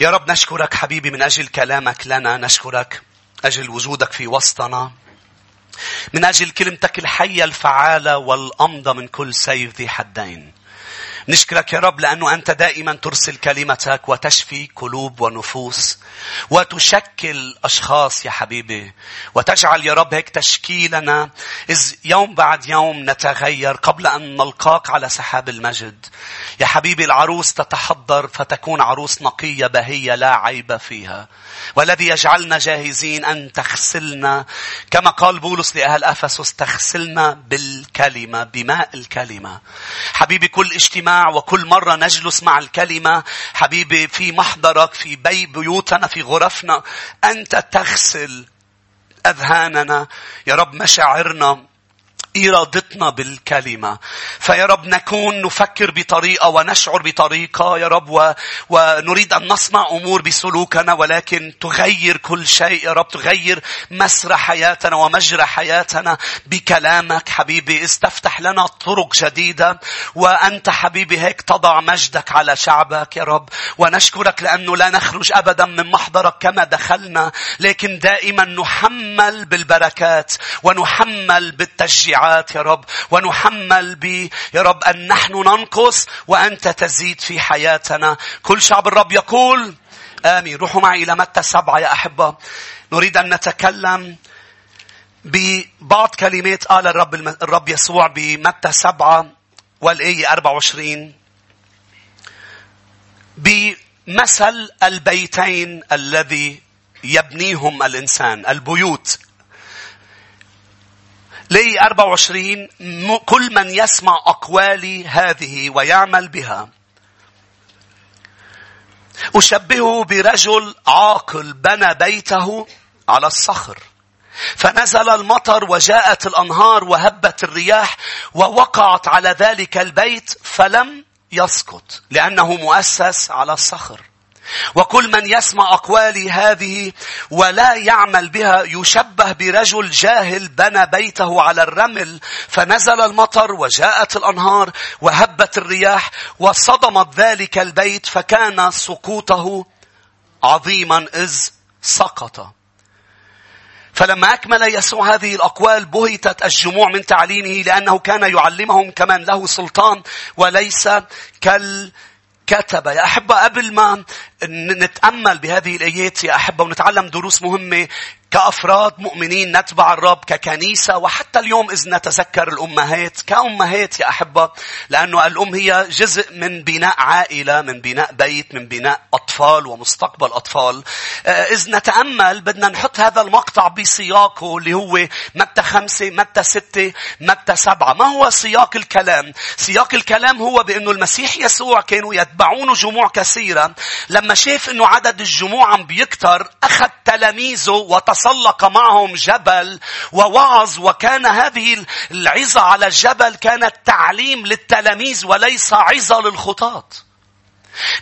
يا رب نشكرك حبيبي من أجل كلامك لنا نشكرك أجل وجودك في وسطنا من أجل كلمتك الحية الفعالة والأمضى من كل سيف ذي حدين. نشكرك يا رب لأنه أنت دائما ترسل كلمتك وتشفي قلوب ونفوس وتشكل أشخاص يا حبيبي وتجعل يا رب هيك تشكيلنا. إذ يوم بعد يوم نتغير قبل أن نلقاك على سحاب المجد. يا حبيبي العروس تتحضر فتكون عروس نقية بهية لا عيب فيها. والذي يجعلنا جاهزين أن تغسلنا. كما قال بولس لأهل أفسس تغسلنا بالكلمة بماء الكلمة. حبيبي كل اجتماع وكل مرة نجلس مع الكلمة حبيبي في محضرك في بي بيوتنا في غرفنا أنت تغسل أذهاننا. يا رب مشاعرنا إرادتنا بالكلمة. فيا رب نكون نفكر بطريقة ونشعر بطريقة. يا رب و... ونريد أن نصنع أمور بسلوكنا ولكن تغير كل شيء. يا رب تغير مسر حياتنا ومجرى حياتنا بكلامك حبيبي. استفتح لنا طرق جديدة وأنت حبيبي هيك تضع مجدك على شعبك. يا رب ونشكرك لأنه لا نخرج أبدا من محضرك كما دخلنا لكن دائما نحمل بالبركات ونحمل بالتشجيع. التشريعات يا رب ونحمل ب يا رب أن نحن ننقص وأنت تزيد في حياتنا. كل شعب الرب يقول آمين. روحوا معي إلى متى سبعة يا أحبة. نريد أن نتكلم ببعض كلمات قال الرب الرب يسوع بمتى سبعة والآية 24 بمثل البيتين الذي يبنيهم الإنسان البيوت. لي 24 كل من يسمع أقوالي هذه ويعمل بها أشبهه برجل عاقل بنى بيته على الصخر فنزل المطر وجاءت الأنهار وهبت الرياح ووقعت على ذلك البيت فلم يسقط لأنه مؤسس على الصخر. وكل من يسمع أقوالي هذه ولا يعمل بها يشبه برجل جاهل بنى بيته على الرمل فنزل المطر وجاءت الأنهار وهبت الرياح وصدمت ذلك البيت فكان سقوطه عظيما إذ سقط. فلما أكمل يسوع هذه الأقوال بهتت الجموع من تعليمه لأنه كان يعلمهم كمن له سلطان وليس كال كتب يا أحبة قبل ما نتأمل بهذه الآيات. يا أحبة ونتعلم دروس مهمة. كأفراد مؤمنين نتبع الرب ككنيسة وحتى اليوم إذ نتذكر الأمهات. كأمهات يا أحبة لأنه الأم هي جزء من بناء عائلة من بناء بيت من بناء أطفال ومستقبل أطفال. آه، إذ نتأمل بدنا نحط هذا المقطع بسياقه اللي هو متى خمسة متى ستة متى سبعة. ما هو سياق الكلام؟ سياق الكلام هو بأنه المسيح يسوع كانوا يتبعونه جموع كثيرة. لما شاف أنه عدد الجموع عم بيكتر أخذ تلاميذه وتص تسلق معهم جبل ووعظ وكان هذه العظة على الجبل كانت تعليم للتلاميذ وليس عظة للخطاة.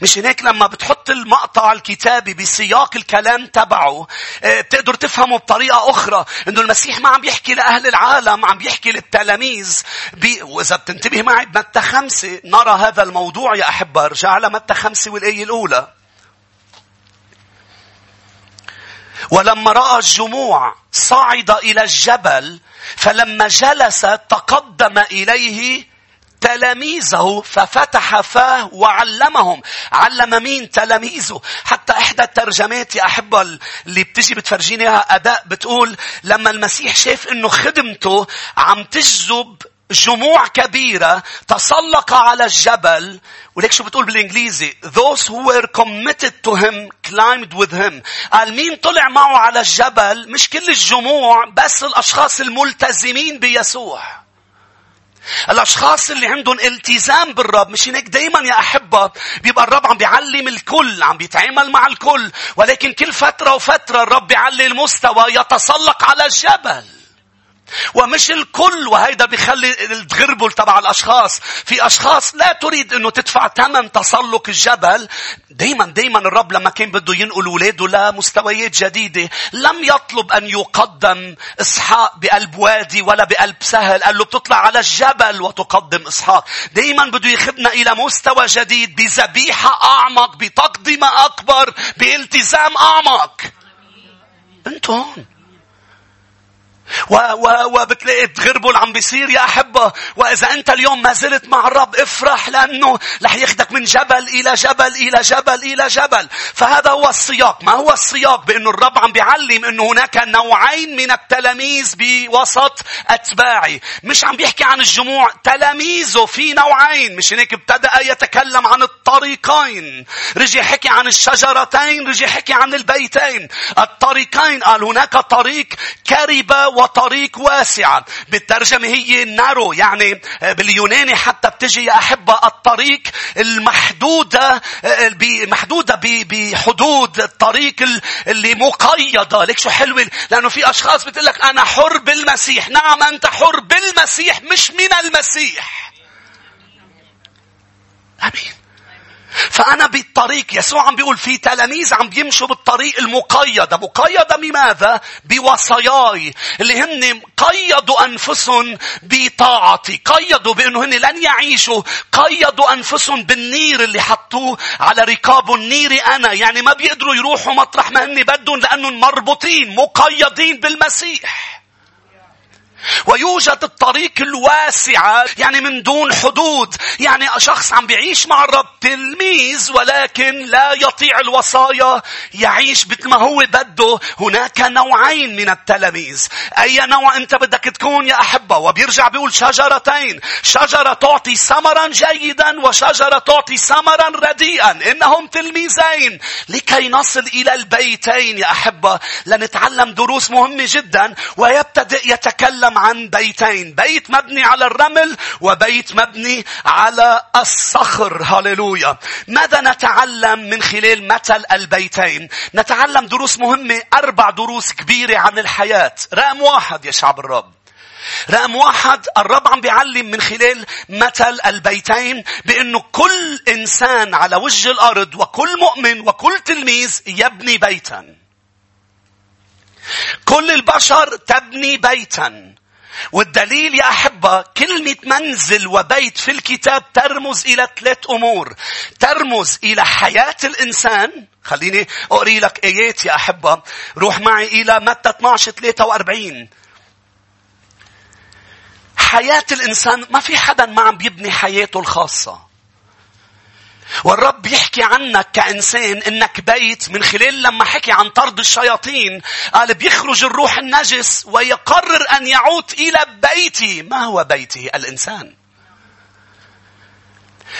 مش هيك لما بتحط المقطع الكتابي بسياق الكلام تبعه آه، بتقدر تفهمه بطريقة أخرى إنه المسيح ما عم بيحكي لأهل العالم عم بيحكي للتلاميذ بي... وإذا بتنتبه معي بمتى خمسة نرى هذا الموضوع يا أحبة أرجع على متى خمسة والآية الأولى ولما رأى الجموع صعد إلى الجبل فلما جلس تقدم إليه تلاميذه ففتح فاه وعلمهم. علم مين تلاميذه؟ حتى إحدى الترجمات يا أحبة اللي بتجي بتفرجيني إياها أداء بتقول لما المسيح شاف إنه خدمته عم تجذب جموع كبيرة تسلق على الجبل. وليك شو بتقول بالإنجليزي؟ Those who were committed to him climbed with him. قال مين طلع معه على الجبل؟ مش كل الجموع بس الأشخاص الملتزمين بيسوع. الأشخاص اللي عندهم التزام بالرب. مش هيك دايما يا أحبة بيبقى الرب عم بيعلم الكل عم بيتعامل مع الكل. ولكن كل فترة وفترة الرب بيعلي المستوى يتسلق على الجبل. ومش الكل وهيدا بيخلي التغربل تبع الأشخاص. في أشخاص لا تريد إنه تدفع ثمن تسلق الجبل. دايما دايما الرب لما كان بده ينقل اولاده لمستويات جديدة لم يطلب أن يقدم إسحاق بقلب وادي ولا بقلب سهل. قال له بتطلع على الجبل وتقدم إسحاق. دايما بده ياخذنا إلى مستوى جديد بذبيحة أعمق بتقدمه أكبر بالتزام أعمق. أنتم هون. وبتلاقي تغربل عم بيصير يا أحبة. وإذا أنت اليوم ما زلت مع الرب افرح لأنه رح ياخدك من جبل إلى جبل إلى جبل إلى جبل. فهذا هو السياق. ما هو السياق بأنه الرب عم بيعلم أنه هناك نوعين من التلاميذ بوسط أتباعي. مش عم بيحكي عن الجموع تلاميذه في نوعين. مش هيك ابتدأ يتكلم عن الطريقين. رجع حكي عن الشجرتين رجع حكي عن البيتين. الطريقين قال هناك طريق كربة وطريق واسعة بالترجمة هي نارو يعني آه، باليوناني حتى بتجي يا أحبة الطريق المحدودة آه، محدودة بحدود الطريق اللي مقيدة. ليك شو حلوة؟ لأنه في أشخاص بتقول لك أنا حر بالمسيح. نعم أنت حر بالمسيح مش من المسيح. أمين. فأنا بالطريق يسوع عم بيقول في تلاميذ عم بيمشوا بالطريق المقيدة مقيدة بماذا؟ بوصاياي اللي هن قيدوا أنفسهم بطاعتي. قيدوا بأنه هن لن يعيشوا. قيدوا أنفسهم بالنير اللي حطوه على ركاب النير أنا. يعني ما بيقدروا يروحوا مطرح ما هن بدهم لأنهم مربوطين مقيدين بالمسيح. ويوجد الطريق الواسعة يعني من دون حدود. يعني شخص عم بيعيش مع الرب تلميذ ولكن لا يطيع الوصايا. يعيش مثل ما هو بده. هناك نوعين من التلاميذ. أي نوع أنت بدك تكون يا أحبة؟ وبيرجع بيقول شجرتين. شجرة تعطي ثمرا جيدا وشجرة تعطي ثمرا رديئا. إنهم تلميذين. لكي نصل إلى البيتين يا أحبة لنتعلم دروس مهمة جدا ويبتدئ يتكلم عن بيتين. بيت مبني على الرمل وبيت مبني على الصخر. هاليلويا ماذا نتعلم من خلال مثل البيتين؟ نتعلم دروس مهمة أربع دروس كبيرة عن الحياة. رقم واحد يا شعب الرب. رقم واحد الرب عم بيعلم من خلال مثل البيتين بأنه كل إنسان على وجه الأرض وكل مؤمن وكل تلميذ يبني بيتا. كل البشر تبني بيتا. والدليل يا أحبة كلمة منزل وبيت في الكتاب ترمز إلى ثلاث أمور. ترمز إلى حياة الإنسان. خليني أقري لك آيات يا أحبة. روح معي إلى متى 12 43 حياة الإنسان ما في حدا ما عم بيبني حياته الخاصة. والرب يحكي عنك كإنسان إنك بيت من خلال لما حكي عن طرد الشياطين قال بيخرج الروح النجس ويقرر أن يعود إلى بيتي. ما هو بيته؟ الإنسان.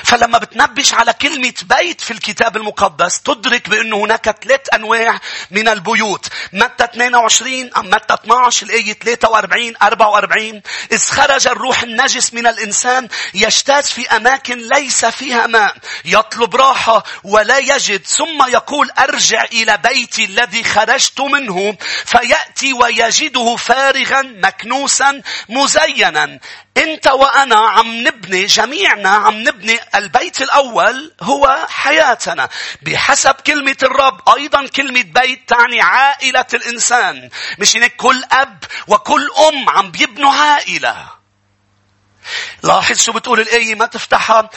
فلما بتنبش على كلمة بيت في الكتاب المقدس تدرك بأنه هناك ثلاث أنواع من البيوت. متى 22 أم متى 12 الآية 43 44 إذ خرج الروح النجس من الإنسان يجتاز في أماكن ليس فيها ماء. يطلب راحة ولا يجد. ثم يقول أرجع إلى بيتي الذي خرجت منه. فيأتي ويجده فارغا مكنوسا مزينا. أنت وأنا عم نبني جميعنا عم نبني البيت الأول هو حياتنا. بحسب كلمة الرب أيضا كلمة بيت تعني عائلة الإنسان. مش هيك كل أب وكل أم عم بيبنوا عائلة. لاحظ شو بتقول الآية؟ ما تفتحها.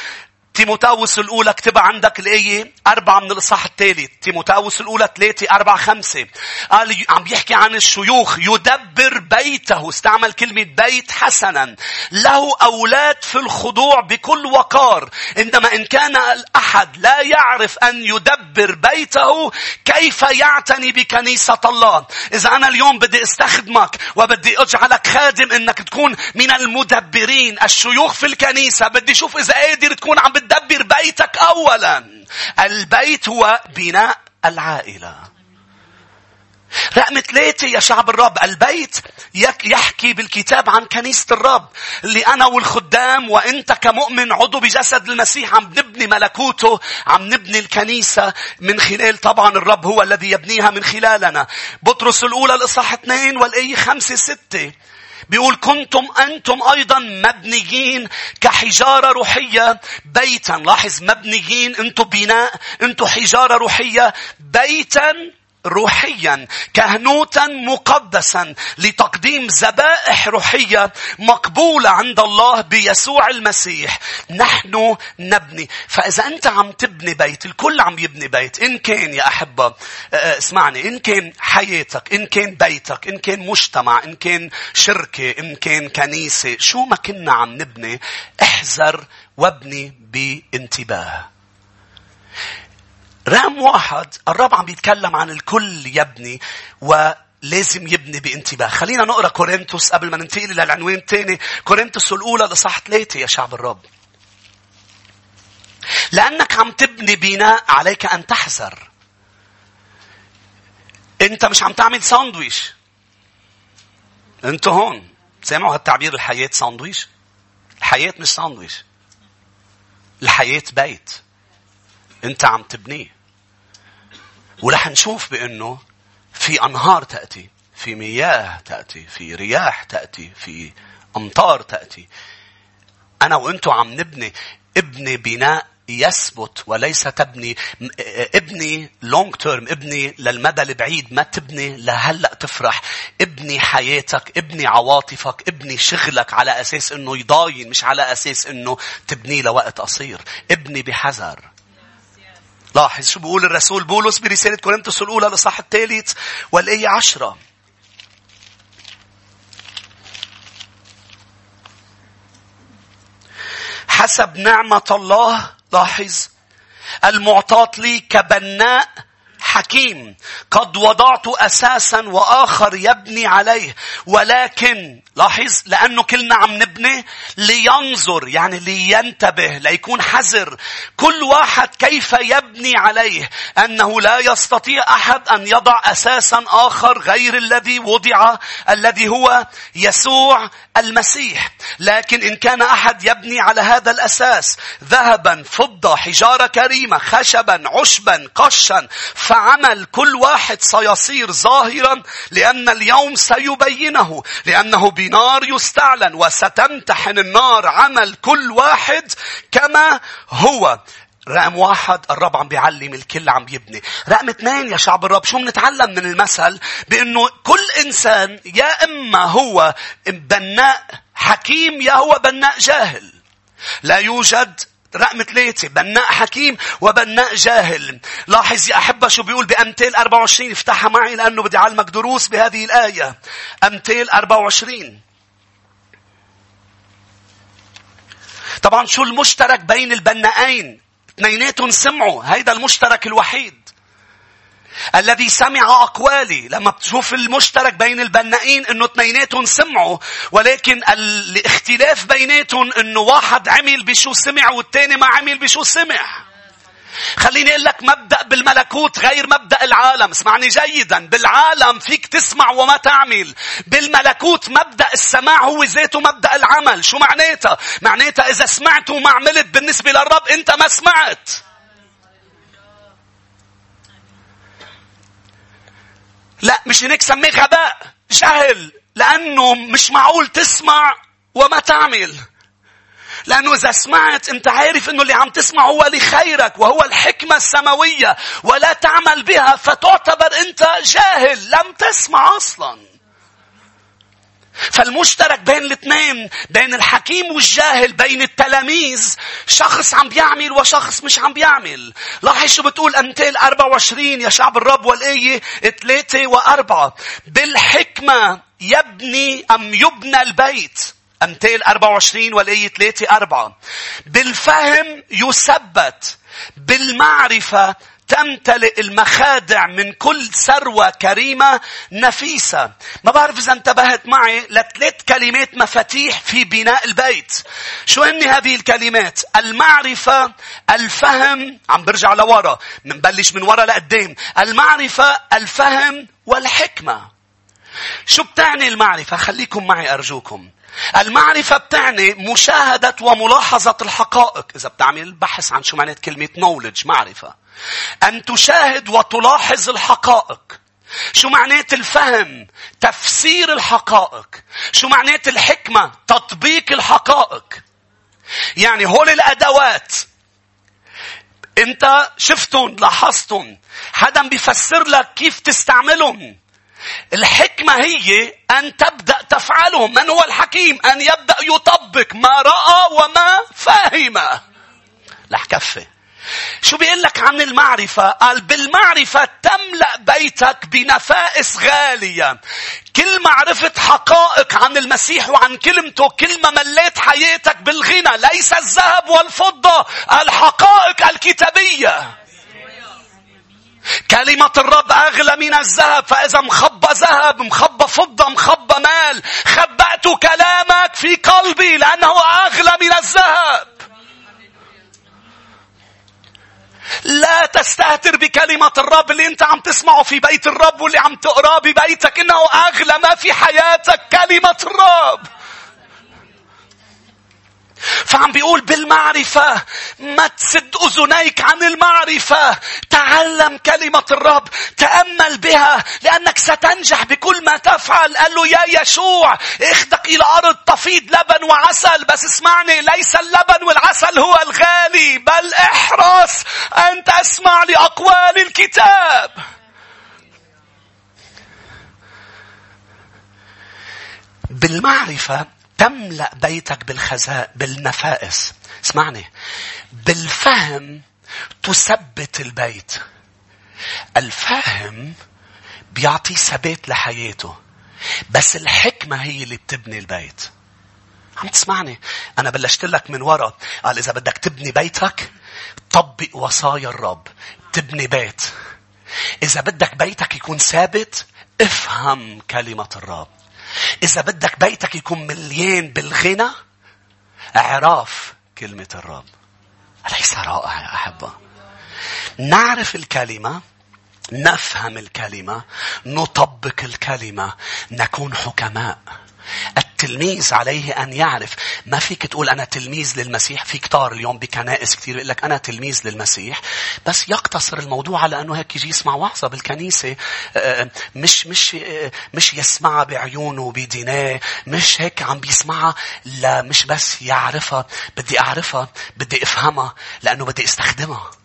تيموتاوس الأولى اكتبها عندك الآية أربعة من الإصحاح الثالث. تيموتاوس الأولى ثلاثة أربعة خمسة. قال عم بيحكي عن الشيوخ يدبر بيته. استعمل كلمة بيت حسنا. له أولاد في الخضوع بكل وقار. إنما إن كان الأحد لا يعرف أن يدبر بيته كيف يعتني بكنيسة الله. إذا أنا اليوم بدي استخدمك وبدي أجعلك خادم إنك تكون من المدبرين الشيوخ في الكنيسة بدي شوف إذا قادر تكون عم بتدبر بيتك أولا. البيت هو بناء العائلة. رقم ثلاثة يا شعب الرب البيت يحكي بالكتاب عن كنيسة الرب. اللي أنا والخدام وأنت كمؤمن عضو بجسد المسيح عم نبني ملكوته عم نبني الكنيسة من خلال طبعا الرب هو الذي يبنيها من خلالنا. بطرس الأولى الإصحاح اثنين والأي خمسة ستة. بيقول كنتم أنتم أيضا مبنيين كحجارة روحية بيتا. لاحظ مبنيين. أنتم بناء. أنتم حجارة روحية بيتا. روحيا كهنوتا مقدسا لتقديم ذبائح روحية مقبولة عند الله بيسوع المسيح. نحن نبني. فإذا أنت عم تبني بيت الكل عم يبني بيت. إن كان يا أحبة آه، آه، اسمعني. إن كان حياتك إن كان بيتك إن كان مجتمع إن كان شركة إن كان كنيسة شو ما كنا عم نبني احذر وابني بانتباه. رقم واحد الرب عم بيتكلم عن الكل يبني ولازم يبني بانتباه. خلينا نقرأ كورنثوس قبل ما ننتقل للعنوان الثاني. كورنثوس الأولى لصح ثلاثة يا شعب الرب. لأنك عم تبني بناء عليك أن تحذر. أنت مش عم تعمل ساندويش. انت هون. سامعوا هالتعبير الحياة ساندويش. الحياة مش ساندويش. الحياة بيت. انت عم تبنيه ورح نشوف بأنه في أنهار تأتي في مياه تأتي في رياح تأتي في أمطار تأتي. أنا وأنتو عم نبني. ابني بناء يثبت وليس تبني. ابني لونج تيرم ابني للمدى البعيد ما تبني لهلأ تفرح. ابني حياتك ابني عواطفك ابني شغلك على أساس إنه يضاين مش على أساس إنه تبنيه لوقت قصير. ابني بحذر. لاحظ شو بيقول الرسول بولس برسالة كورنثوس الأولى لصح الثالث والآية عشرة. حسب نعمة الله لاحظ المعطاة لي كبناء حكيم. قد وضعت أساسا وآخر يبني عليه. ولكن لاحظ لأنه كلنا عم نبني لينظر يعني لينتبه ليكون حذر. كل واحد كيف يبني عليه؟ أنه لا يستطيع أحد أن يضع أساسا آخر غير الذي وضع الذي هو يسوع المسيح. لكن إن كان أحد يبني على هذا الأساس ذهبا فضة حجارة كريمة خشبا عشبا قشا فعمل كل واحد سيصير ظاهرا لأن اليوم سيبينه لأنه بنار يستعلن وستمتحن النار عمل كل واحد كما هو. رقم واحد الرب عم بيعلم الكل عم يبني. رقم اثنين يا شعب الرب شو بنتعلم من المثل؟ بأنه كل إنسان يا إما هو بناء حكيم يا هو بناء جاهل. لا يوجد رقم ثلاثة بناء حكيم وبناء جاهل. لاحظ يا أحبة شو بيقول بأمثال 24 افتحها معي لأنه بدي أعلمك دروس بهذه الآية. أمثال 24 طبعا شو المشترك بين البنائين؟ اثنيناتهم سمعوا هيدا المشترك الوحيد. الذي سمع أقوالي لما بتشوف المشترك بين البنائين إنه اثنيناتهم سمعوا ولكن الاختلاف بيناتهم إنه واحد عمل بشو سمع والتاني ما عمل بشو سمع. خليني أقول لك مبدأ بالملكوت غير مبدأ العالم. اسمعني جيدا بالعالم فيك تسمع وما تعمل. بالملكوت مبدأ السماع هو ذاته مبدأ العمل. شو معناتها؟ معناتها إذا سمعت وما عملت بالنسبة للرب أنت ما سمعت. لا مش هيك سميه غباء جهل لأنه مش معقول تسمع وما تعمل لأنه إذا سمعت أنت عارف أنه اللي عم تسمع هو لخيرك وهو الحكمة السماوية ولا تعمل بها فتعتبر أنت جاهل لم تسمع أصلاً. فالمشترك بين الاثنين بين الحكيم والجاهل بين التلاميذ. شخص عم بيعمل وشخص مش عم بيعمل. لاحظ شو بتقول أمثال 24 يا شعب الرب والآية 3 و4 بالحكمة يبني أم يبنى البيت؟ أمثال 24 والآية 3 4 بالفهم يثبت. بالمعرفة تمتلئ المخادع من كل ثروة كريمة نفيسة. ما بعرف إذا انتبهت معي لثلاث كلمات مفاتيح في بناء البيت. شو هن هذه الكلمات؟ المعرفة، الفهم، عم برجع لورا، منبلش من ورا لقدام. المعرفة، الفهم، والحكمة. شو بتعني المعرفة؟ خليكم معي أرجوكم. المعرفة بتعني مشاهدة وملاحظة الحقائق. إذا بتعمل بحث عن شو معنات كلمة knowledge معرفة. أن تشاهد وتلاحظ الحقائق. شو معنات الفهم؟ تفسير الحقائق. شو معنات الحكمة؟ تطبيق الحقائق. يعني هول الأدوات. انت شفتهم لاحظتهم. حدا بيفسر لك كيف تستعملهم. الحكمة هي أن تبدأ تفعلهم. من هو الحكيم؟ أن يبدأ يطبق ما رأى وما فهم. رح كفي. شو بيقول لك عن المعرفة؟ قال بالمعرفة تملأ بيتك بنفائس غالية. كل ما عرفت حقائق عن المسيح وعن كلمته كل ما مليت حياتك بالغنى ليس الذهب والفضة الحقائق الكتابية كلمة الرب أغلى من الذهب فإذا مخبى ذهب مخبى فضة مخبى مال خبأت كلامك في قلبي لأنه أغلى من الذهب لا تستهتر بكلمة الرب اللي انت عم تسمعه في بيت الرب واللي عم تقراه ببيتك إنه أغلى ما في حياتك كلمة الرب. فعم بيقول بالمعرفة ما تسد أذنيك عن المعرفة. تعلم كلمة الرب تأمل بها لأنك ستنجح بكل ما تفعل. قال له يا يشوع اخدك إلى أرض تفيض لبن وعسل بس اسمعني ليس اللبن والعسل هو الغالي بل احرص أن تسمع لأقوال الكتاب. بالمعرفة تملأ بيتك بالخزاء بالنفائس. اسمعني. بالفهم تثبت البيت. الفهم بيعطي ثبات لحياته. بس الحكمة هي اللي بتبني البيت. عم تسمعني؟ أنا بلشت لك من ورا. قال إذا بدك تبني بيتك طبق وصايا الرب. تبني بيت. إذا بدك بيتك يكون ثابت افهم كلمة الرب. إذا بدك بيتك يكون مليان بالغنى اعراف كلمة الرب. أليس رائع يا أحبة؟ نعرف الكلمة نفهم الكلمة نطبق الكلمة نكون حكماء. التلميذ عليه أن يعرف. ما فيك تقول أنا تلميذ للمسيح في كتار اليوم بكنائس كثير يقول لك أنا تلميذ للمسيح. بس يقتصر الموضوع على أنه هيك يجي يسمع وعظة بالكنيسة. آه، آه، مش مش آه، مش يسمعها بعيونه بديناه مش هيك عم بيسمعها. لا مش بس يعرفها بدي أعرفها بدي أفهمها لأنه بدي أستخدمها.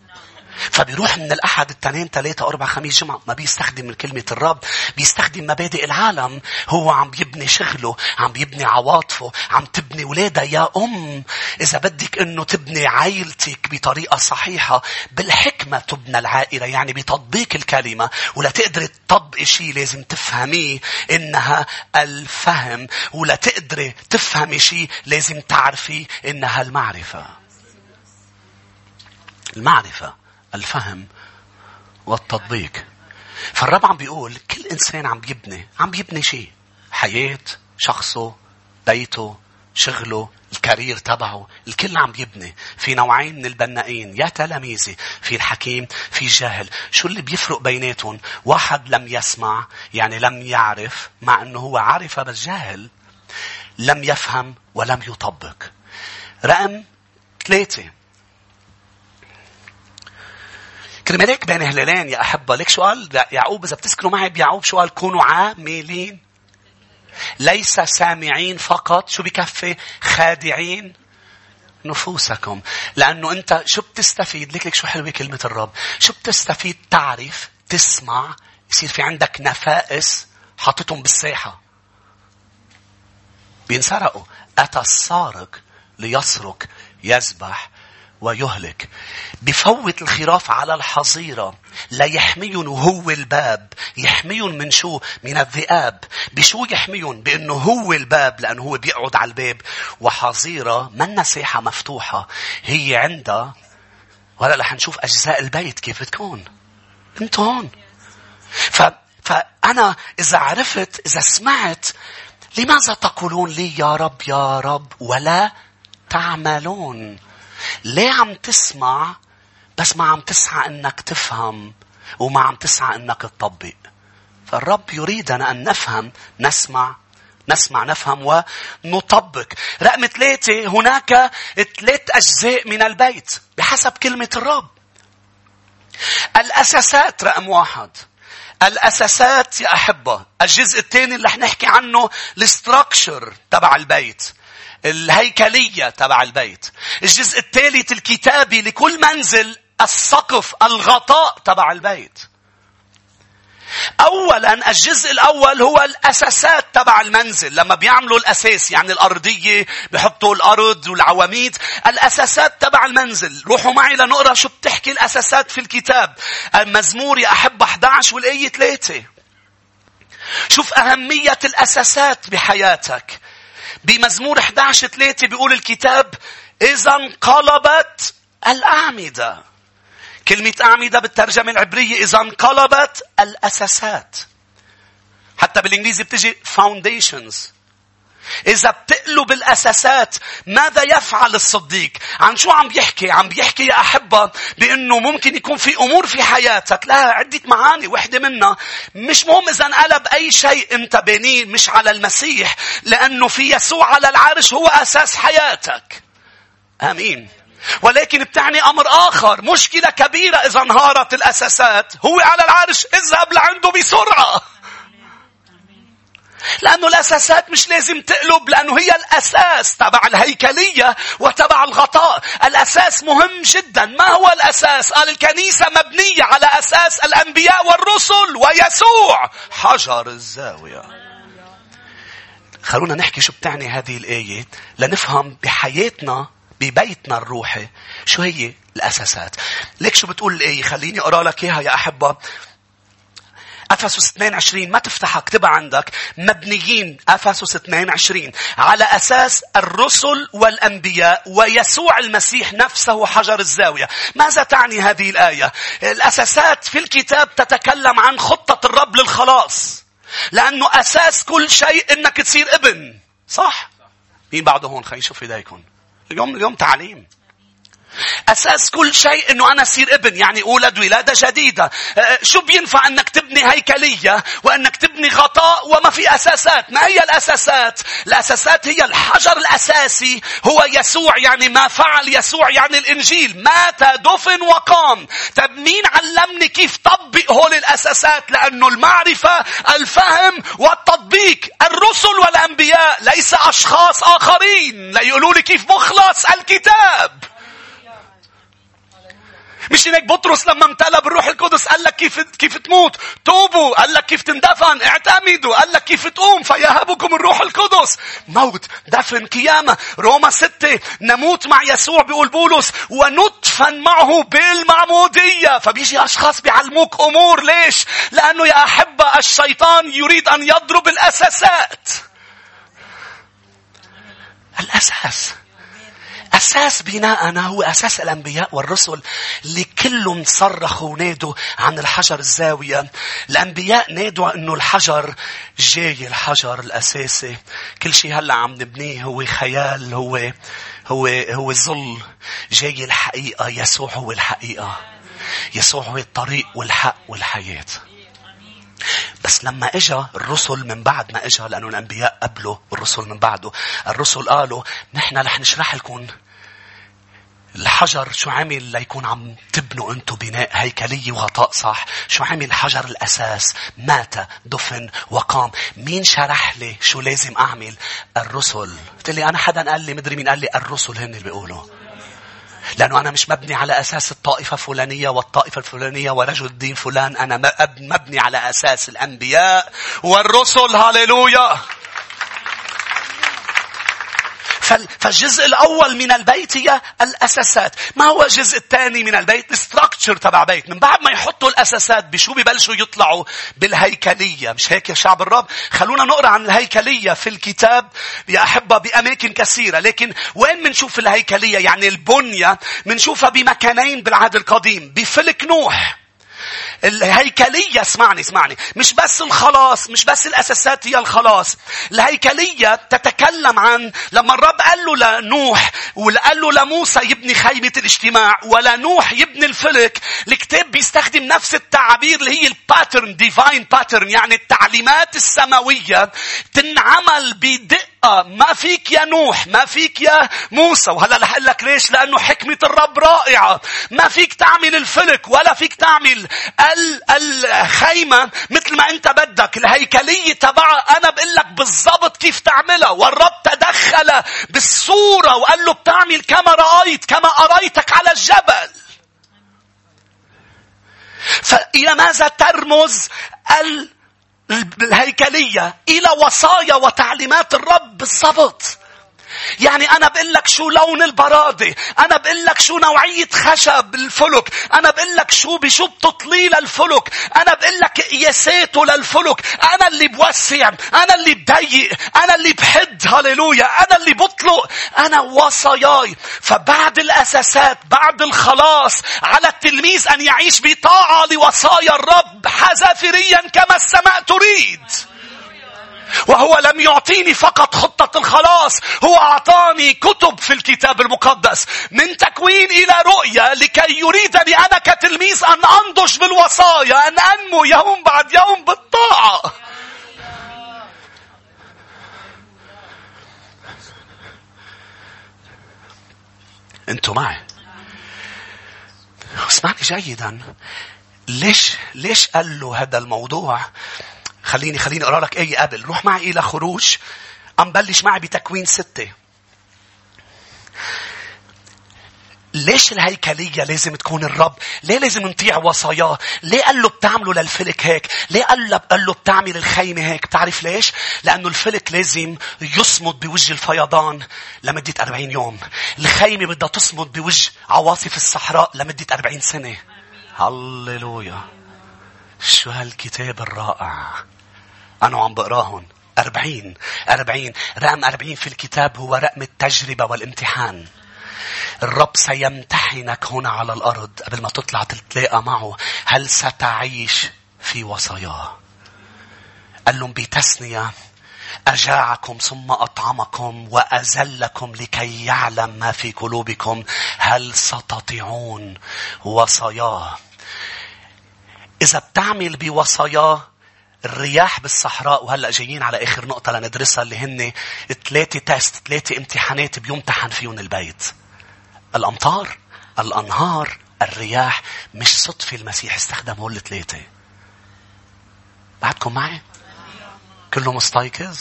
فبيروح من الأحد التنين ثلاثة أربعة خميس جمعة. ما بيستخدم كلمة الرب بيستخدم مبادئ العالم. هو عم بيبني شغله عم بيبني عواطفه عم تبني ولادها يا أم إذا بدك أنه تبني عائلتك بطريقة صحيحة بالحكمة تبنى العائلة يعني بتطبيق الكلمة. ولا تقدري تطبقي شيء لازم تفهميه إنها الفهم. ولا تقدري تفهمي شيء لازم تعرفي إنها المعرفة. المعرفة. الفهم والتطبيق. فالرب عم بيقول كل إنسان عم بيبني عم بيبني شيء. حياة شخصه بيته شغله الكارير تبعه الكل عم بيبني في نوعين من البنائين يا تلاميذي في الحكيم في الجاهل. شو اللي بيفرق بيناتهم؟ واحد لم يسمع يعني لم يعرف مع إنه هو عرف بس جاهل لم يفهم ولم يطبق. رقم ثلاثة. كرمال هيك بين هلالين. يا أحبة ليك شو قال يعقوب إذا بتذكروا معي بيعقوب شو قال كونوا عاملين. ليس سامعين فقط. شو بكفي؟ خادعين نفوسكم. لأنه أنت شو بتستفيد؟ لك لك شو حلوة كلمة الرب. شو بتستفيد؟ تعرف تسمع يصير في عندك نفائس حاطتهم بالساحة. بينسرقوا. أتى السارق ليسرق يذبح ويهلك. بفوت الخراف على الحظيرة. لا يحميهم وهو الباب. يحميهم من شو؟ من الذئاب. بشو يحميهم بأنه هو الباب لأنه هو بيقعد على الباب. وحظيرة منا ساحة مفتوحة. هي عندها. ولا رح نشوف أجزاء البيت كيف بتكون. انت هون. ف... فأنا إذا عرفت إذا سمعت لماذا تقولون لي يا رب يا رب؟ ولا تعملون. ليه عم تسمع بس ما عم تسعى إنك تفهم وما عم تسعى إنك تطبق؟ فالرب يريدنا أن نفهم نسمع نسمع نفهم ونطبق. رقم ثلاثة هناك ثلاث أجزاء من البيت بحسب كلمة الرب. الأساسات رقم واحد. الأساسات يا أحبة الجزء الثاني اللي رح نحكي عنه الاستراكشر تبع البيت. الهيكلية تبع البيت. الجزء الثالث الكتابي لكل منزل السقف الغطاء تبع البيت. اولا الجزء الأول هو الأساسات تبع المنزل. لما بيعملوا الأساس يعني الأرضية بحطوا الأرض والعواميد الأساسات تبع المنزل. روحوا معي لنقرأ شو بتحكي الأساسات في الكتاب. المزمور يا أحب 11 والآية 3 شوف أهمية الأساسات بحياتك. بمزمور 11 3 بيقول الكتاب اذا انقلبت الأعمدة كلمة أعمدة بالترجمة العبرية إذا انقلبت الأساسات. حتى بالإنجليزي بتجي foundations. إذا بتقلب الأساسات ماذا يفعل الصديق؟ عن شو عم بيحكي؟ عم بيحكي يا أحبة بأنه ممكن يكون في أمور في حياتك لها عدة معاني واحدة منها مش مهم إذا انقلب أي شيء أنت بنيه مش على المسيح لأنه في يسوع على العرش هو أساس حياتك. آمين. ولكن بتعني أمر آخر مشكلة كبيرة إذا انهارت الأساسات هو على العرش اذهب لعنده بسرعة لأنه الأساسات مش لازم تقلب لأنه هي الأساس تبع الهيكلية وتبع الغطاء. الأساس مهم جدا. ما هو الأساس؟ قال الكنيسة مبنية على أساس الأنبياء والرسل ويسوع. حجر الزاوية. خلونا نحكي شو بتعني هذه الآية لنفهم بحياتنا ببيتنا الروحي شو هي الأساسات. ليك شو بتقول الآية؟ خليني أقرأ لك إياها يا أحبة. أفسس 22 ما تفتحها اكتبها عندك. مبنيين أفسس 22 على أساس الرسل والأنبياء ويسوع المسيح نفسه حجر الزاوية. ماذا تعني هذه الآية؟ الأساسات في الكتاب تتكلم عن خطة الرب للخلاص. لأنه أساس كل شيء إنك تصير ابن. صح؟ مين بعده هون؟ خلينا نشوف ايديكم اليوم اليوم تعليم. أساس كل شيء أنه أنا أصير ابن يعني أولد ولادة جديدة. أه، أه، شو بينفع أنك تبني هيكلية وأنك تبني غطاء وما في أساسات؟ ما هي الأساسات؟ الأساسات هي الحجر الأساسي. هو يسوع يعني ما فعل يسوع يعني الإنجيل. مات دفن وقام. طب مين علمني كيف طبق هول الأساسات؟ لأنه المعرفة الفهم والتطبيق. الرسل والأنبياء ليس أشخاص آخرين. ليقولوا لي كيف مخلص الكتاب. مش هيك بطرس لما امتلى بالروح القدس قال لك كيف كيف تموت. توبوا. قال لك كيف تندفن. اعتمدوا. قال لك كيف تقوم. فيهبكم الروح القدس. موت. دفن قيامة. روما ستة. نموت مع يسوع بيقول بولس. وندفن معه بالمعمودية. فبيجي أشخاص بيعلموك أمور. ليش؟ لأنه يا أحبة الشيطان يريد أن يضرب الأساسات. الأساس. أساس بناءنا هو أساس الأنبياء والرسل اللي كلهم صرخوا ونادوا عن الحجر الزاوية. الأنبياء نادوا أنه الحجر جاي الحجر الأساسي. كل شيء هلأ عم نبنيه هو خيال هو هو هو ظل. جاي الحقيقة يسوع هو الحقيقة. يسوع هو الطريق والحق والحياة. بس لما اجى الرسل من بعد ما اجى لأنه الأنبياء قبلوا الرسل من بعده. الرسل قالوا نحن رح نشرح لكم الحجر شو عمل ليكون عم تبنوا أنتم بناء هيكلية وغطاء صح؟ شو عمل حجر الأساس؟ مات دفن وقام. مين شرح لي شو لازم أعمل؟ الرسل. قلت لي أنا حدا قال لي مدري مين قال لي الرسل هن اللي بيقولوا. لأنه أنا مش مبني على أساس الطائفة الفلانية والطائفة الفلانية ورجل الدين فلان. أنا مبني على أساس الأنبياء والرسل. هاليلويا فالجزء الأول من البيت هي الأساسات. ما هو الجزء الثاني من البيت؟ الستراكتشر تبع بيت. من بعد ما يحطوا الأساسات بشو ببلشوا يطلعوا بالهيكلية. مش هيك يا شعب الرب؟ خلونا نقرأ عن الهيكلية في الكتاب يا أحبة بأماكن كثيرة. لكن وين منشوف الهيكلية؟ يعني البنية منشوفها بمكانين بالعهد القديم. بفلك نوح. الهيكلية اسمعني اسمعني. مش بس الخلاص مش بس الأساسات هي الخلاص. الهيكلية تتكلم عن لما الرب قال له لنوح وقال له لموسى يبني خيمة الاجتماع ولا نوح يبني الفلك الكتاب بيستخدم نفس التعابير اللي هي ال pattern divine pattern يعني التعليمات السماوية تنعمل بدقة ما فيك يا نوح ما فيك يا موسى. وهلا رح لك ليش؟ لأنه حكمة الرب رائعة. ما فيك تعمل الفلك ولا فيك تعمل ال ال خيمة مثل ما أنت بدك. الهيكلية تبعها أنا بقول لك بالضبط كيف تعملها. والرب تدخل بالصورة وقال له بتعمل كما رأيت كما أريتك على الجبل. فإلى ماذا ترمز الهيكلية إلى وصايا وتعليمات الرب بالضبط يعني أنا بقول لك شو لون البرادة؟ أنا بقول لك شو نوعية خشب الفلك؟ أنا بقول لك شو بشو بتطلي للفلك أنا بقول لك قياساته للفلك. أنا اللي بوسع أنا اللي بضيق أنا اللي بحد. هللويا. أنا اللي بطلق. أنا وصاياي. فبعد الأساسات بعد الخلاص على التلميذ أن يعيش بطاعة لوصايا الرب حذافيريا كما السماء تريد. وهو لم يعطيني فقط خطة الخلاص هو أعطاني كتب في الكتاب المقدس. من تكوين إلى رؤية لكي يريدني أنا كتلميذ أن أنضج بالوصايا أن أنمو يوم بعد يوم بالطاعة. أنتوا معي؟ اسمعني جيدا. ليش ليش قال له هذا الموضوع؟ خليني خليني أقرأ لك آية قبل روح معي إلى خروج ام بلش معي بتكوين ستة ليش الهيكلية لازم تكون الرب؟ ليه لازم نطيع وصاياه؟ ليه قال له بتعمله للفلك هيك؟ ليه قال له, قال له بتعمل الخيمة هيك؟ بتعرف ليش؟ لأنه الفلك لازم يصمد بوجه الفيضان لمدة 40 يوم. الخيمة بدها تصمد بوجه عواصف الصحراء لمدة 40 سنة. هللويا. شو هالكتاب الرائع. أنا عم بقراهن. أربعين. أربعين. رقم أربعين في الكتاب هو رقم التجربة والامتحان. الرب سيمتحنك هنا على الأرض قبل ما تطلع تتلاقى معه. هل ستعيش في وصاياه؟ قال لهم بتسنية أجاعكم ثم أطعمكم وأزلكم لكي يعلم ما في قلوبكم. هل ستطيعون وصاياه؟ إذا بتعمل بوصاياه الرياح بالصحراء وهلأ جايين على آخر نقطة لندرسها اللي هن ثلاثة تيست ثلاثة امتحانات بيمتحن فيهم البيت. الأمطار الأنهار الرياح مش صدفة المسيح استخدم هول الثلاثه بعدكم معي؟ كله مستيقظ؟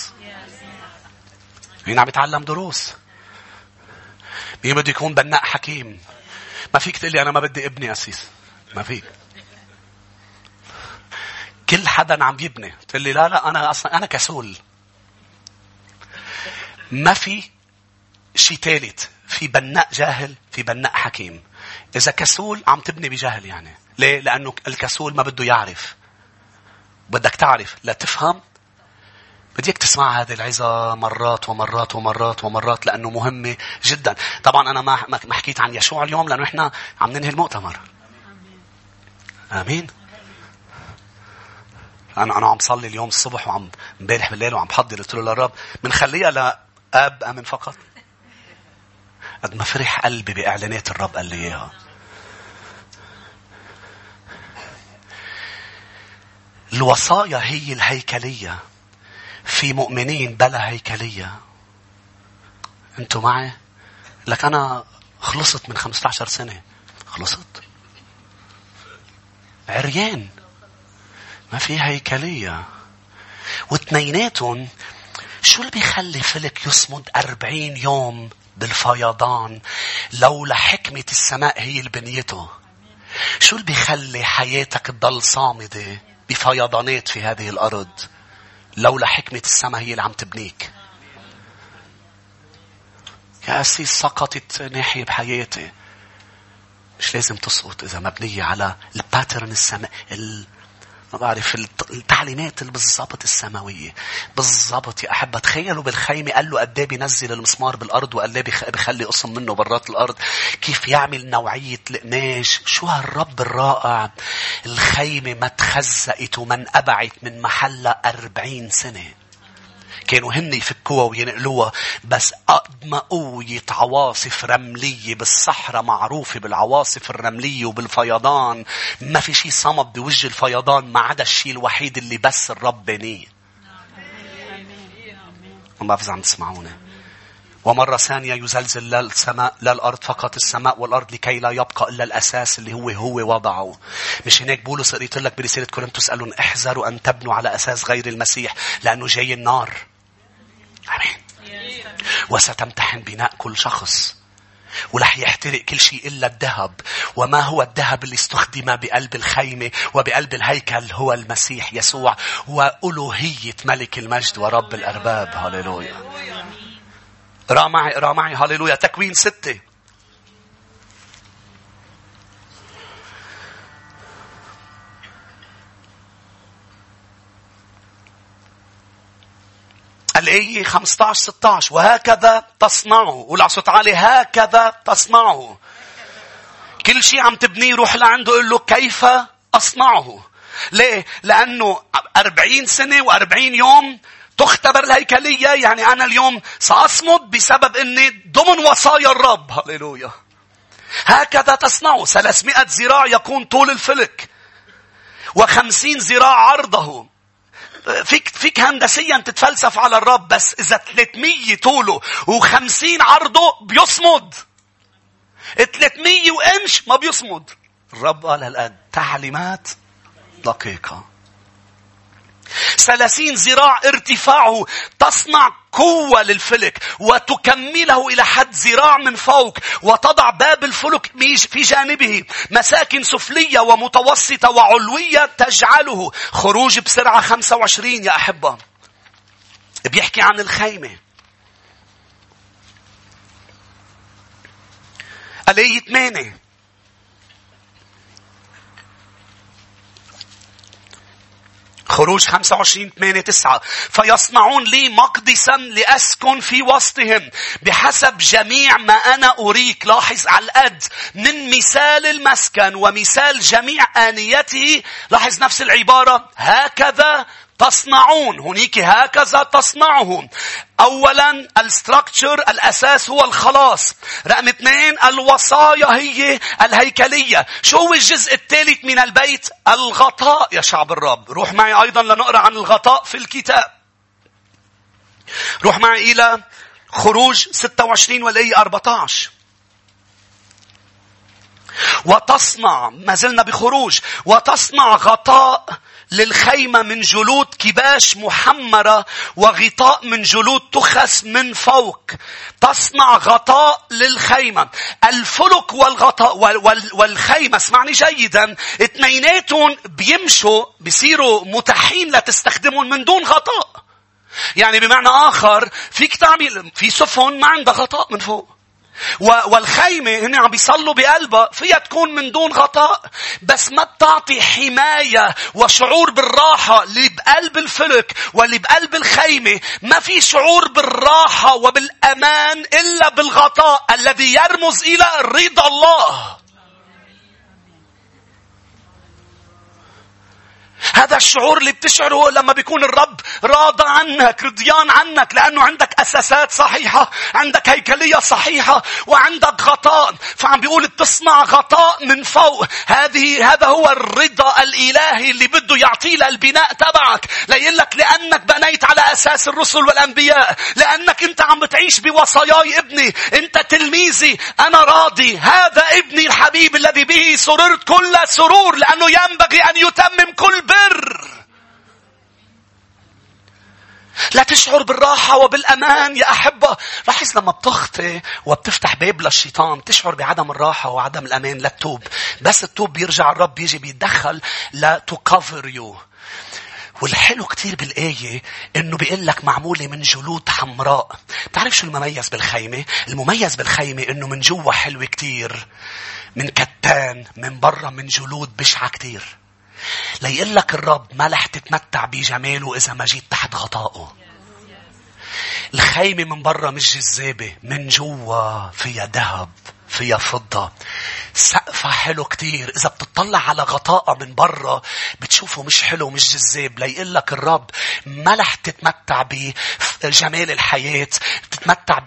مين عم يتعلم دروس؟ مين بده يكون بناء حكيم؟ ما فيك تقول لي أنا ما بدي ابني أسيس. ما فيك. كل حدا عم يبني تقول لي لا لا أنا أصلا أنا كسول. ما في شيء ثالث في بناء جاهل في بناء حكيم. إذا كسول عم تبني بجهل يعني. ليه؟ لأنه الكسول ما بده يعرف. بدك تعرف. لا تفهم بديك تسمع هذه العظة مرات ومرات ومرات ومرات لأنه مهمة جدا. طبعا أنا ما ما حكيت عن يشوع اليوم لأنه إحنا عم ننهي المؤتمر. آمين. أنا أنا عم صلي اليوم الصبح وعم امبارح بالليل وعم بحضر. قلت له للرب بنخليها لآب آمن فقط؟ قد ما فرح قلبي بإعلانات الرب قال لي إياها. الوصايا هي الهيكلية. في مؤمنين بلا هيكلية. أنتوا معي؟ لك أنا خلصت من 15 سنة. خلصت. عريان. ما في هيكلية. واثنيناتهم شو اللي بيخلي فلك يصمد أربعين يوم بالفيضان لولا حكمة السماء هي اللي بنيته؟ شو اللي بيخلي حياتك تضل صامدة بفيضانات في هذه الأرض لولا حكمة السماء هي اللي عم تبنيك؟ يا أسيس سقطت ناحية بحياتي. مش لازم تسقط إذا مبنية على الباترن السماء ما بعرف التعليمات بالضبط السماوية. بالضبط يا أحبة. تخيلوا بالخيمة. قال له قد بينزل المسمار بالأرض وقال بيخلي قسم منه برات الأرض. كيف يعمل نوعية القماش. شو هالرب الرائع. الخيمة ما تخزقت وما انقبعت من محلها أربعين سنة. كانوا هن يفكوها وينقلوها بس قد ما قوية عواصف رملية بالصحراء معروفة بالعواصف الرملية وبالفيضان ما في شيء صمد بوجه الفيضان ما عدا الشيء الوحيد اللي بس الرب بنيه ما بعرف إذا عم تسمعوني ومرة ثانية يزلزل لا السماء لا الأرض فقط السماء والأرض لكي لا يبقى إلا الأساس اللي هو هو وضعه. مش هناك بولس قريت لك برسالة كورنثوس قال لهم احذروا أن تبنوا على أساس غير المسيح لأنه جاي النار. آمين. وستمتحن بناء كل شخص. ورح يحترق كل شيء إلا الذهب. وما هو الذهب اللي استخدم بقلب الخيمة وبقلب الهيكل؟ هو المسيح يسوع وألوهية ملك المجد ورب الأرباب. هللويا. اقرأ معي اقرأ معي. هللويا. تكوين ستة. الآية 15 16 وهكذا تصنعوا قول على صوت عالي هكذا تصنعوا كل شيء عم تبنيه روح لعنده قل له كيف أصنعه؟ ليه؟ لأنه أربعين سنة وأربعين يوم تختبر الهيكلية. يعني أنا اليوم سأصمد بسبب أني ضمن وصايا الرب. هللويا. هكذا تصنعوا 300 ذراع يكون طول الفلك. وخمسين ذراع عرضه. فيك فيك هندسيا تتفلسف على الرب بس إذا 300 طوله و50 عرضه بيصمد. 300 وإنش ما بيصمد. الرب قال هالقد تعليمات دقيقة. ثلاثين ذراع ارتفاعه تصنع قوة للفلك وتكمله إلى حد ذراع من فوق وتضع باب الفلك في جانبه. مساكن سفلية ومتوسطة وعلوية تجعله. خروج بسرعة 25 يا أحبة. بيحكي عن الخيمة. الآية 8 خروج 25 8 9 فيصنعون لي مقدسا لأسكن في وسطهم بحسب جميع ما أنا أريك. لاحظ على القد من مثال المسكن ومثال جميع آنيته لاحظ نفس العبارة هكذا تصنعون هنيك هكذا تصنعه اولا الستركتشر الأساس هو الخلاص. رقم اثنين الوصايا هي الهيكلية. شو هو الجزء الثالث من البيت؟ الغطاء يا شعب الرب. روح معي أيضا لنقرأ عن الغطاء في الكتاب. روح معي إلى خروج 26 والآية 14 وتصنع ما زلنا بخروج. وتصنع غطاء للخيمة من جلود كباش محمرة وغطاء من جلود تخس من فوق. تصنع غطاء للخيمة. الفلك والغطاء والخيمة اسمعني جيدا اثنيناتهم بيمشوا بيصيروا متاحين لتستخدمهم من دون غطاء. يعني بمعنى آخر فيك تعمل في سفن ما عندها غطاء من فوق. والخيمة هن عم بيصلوا بقلبها فيها تكون من دون غطاء بس ما بتعطي حماية وشعور بالراحة اللي بقلب الفلك واللي بقلب الخيمة. ما في شعور بالراحة وبالأمان إلا بالغطاء الذي يرمز إلى رضا الله. هذا الشعور اللي بتشعره لما بيكون الرب راضى عنك رضيان عنك لأنه عندك أساسات صحيحة عندك هيكلية صحيحة وعندك غطاء. فعم بيقول تصنع غطاء من فوق. هذه هذا هو الرضا الإلهي اللي بده يعطيه للبناء تبعك. لك لأنك بنيت على أساس الرسل والأنبياء. لأنك أنت عم بتعيش بوصاياي ابني. أنت تلميذي. أنا راضي. هذا ابني الحبيب الذي به سررت كل سرور لأنه ينبغي أن يتمم كل بر. البر لا تشعر بالراحة وبالأمان يا أحبة. لاحظ لما بتخطي وبتفتح باب للشيطان تشعر بعدم الراحة وعدم الأمان لتتوب. بس تتوب بيرجع الرب بيجي بيتدخل to cover you. والحلو كتير بالآية إنه بيقول لك معمولة من جلود حمراء. بتعرف شو المميز بالخيمة؟ المميز بالخيمة إنه من جوا حلوة كتير. من كتان، من برا من جلود بشعة كتير. ليقول لك الرب ما رح تتمتع بجماله إذا ما جيت تحت غطائه. الخيمة من برا مش جذابة من جوا فيها ذهب فيها فضة. سقفها حلو كتير. إذا بتطلع على غطاءها من برا بتشوفه مش حلو مش جذاب. ليقول لك الرب ما رح تتمتع جمال الحياة تتمتع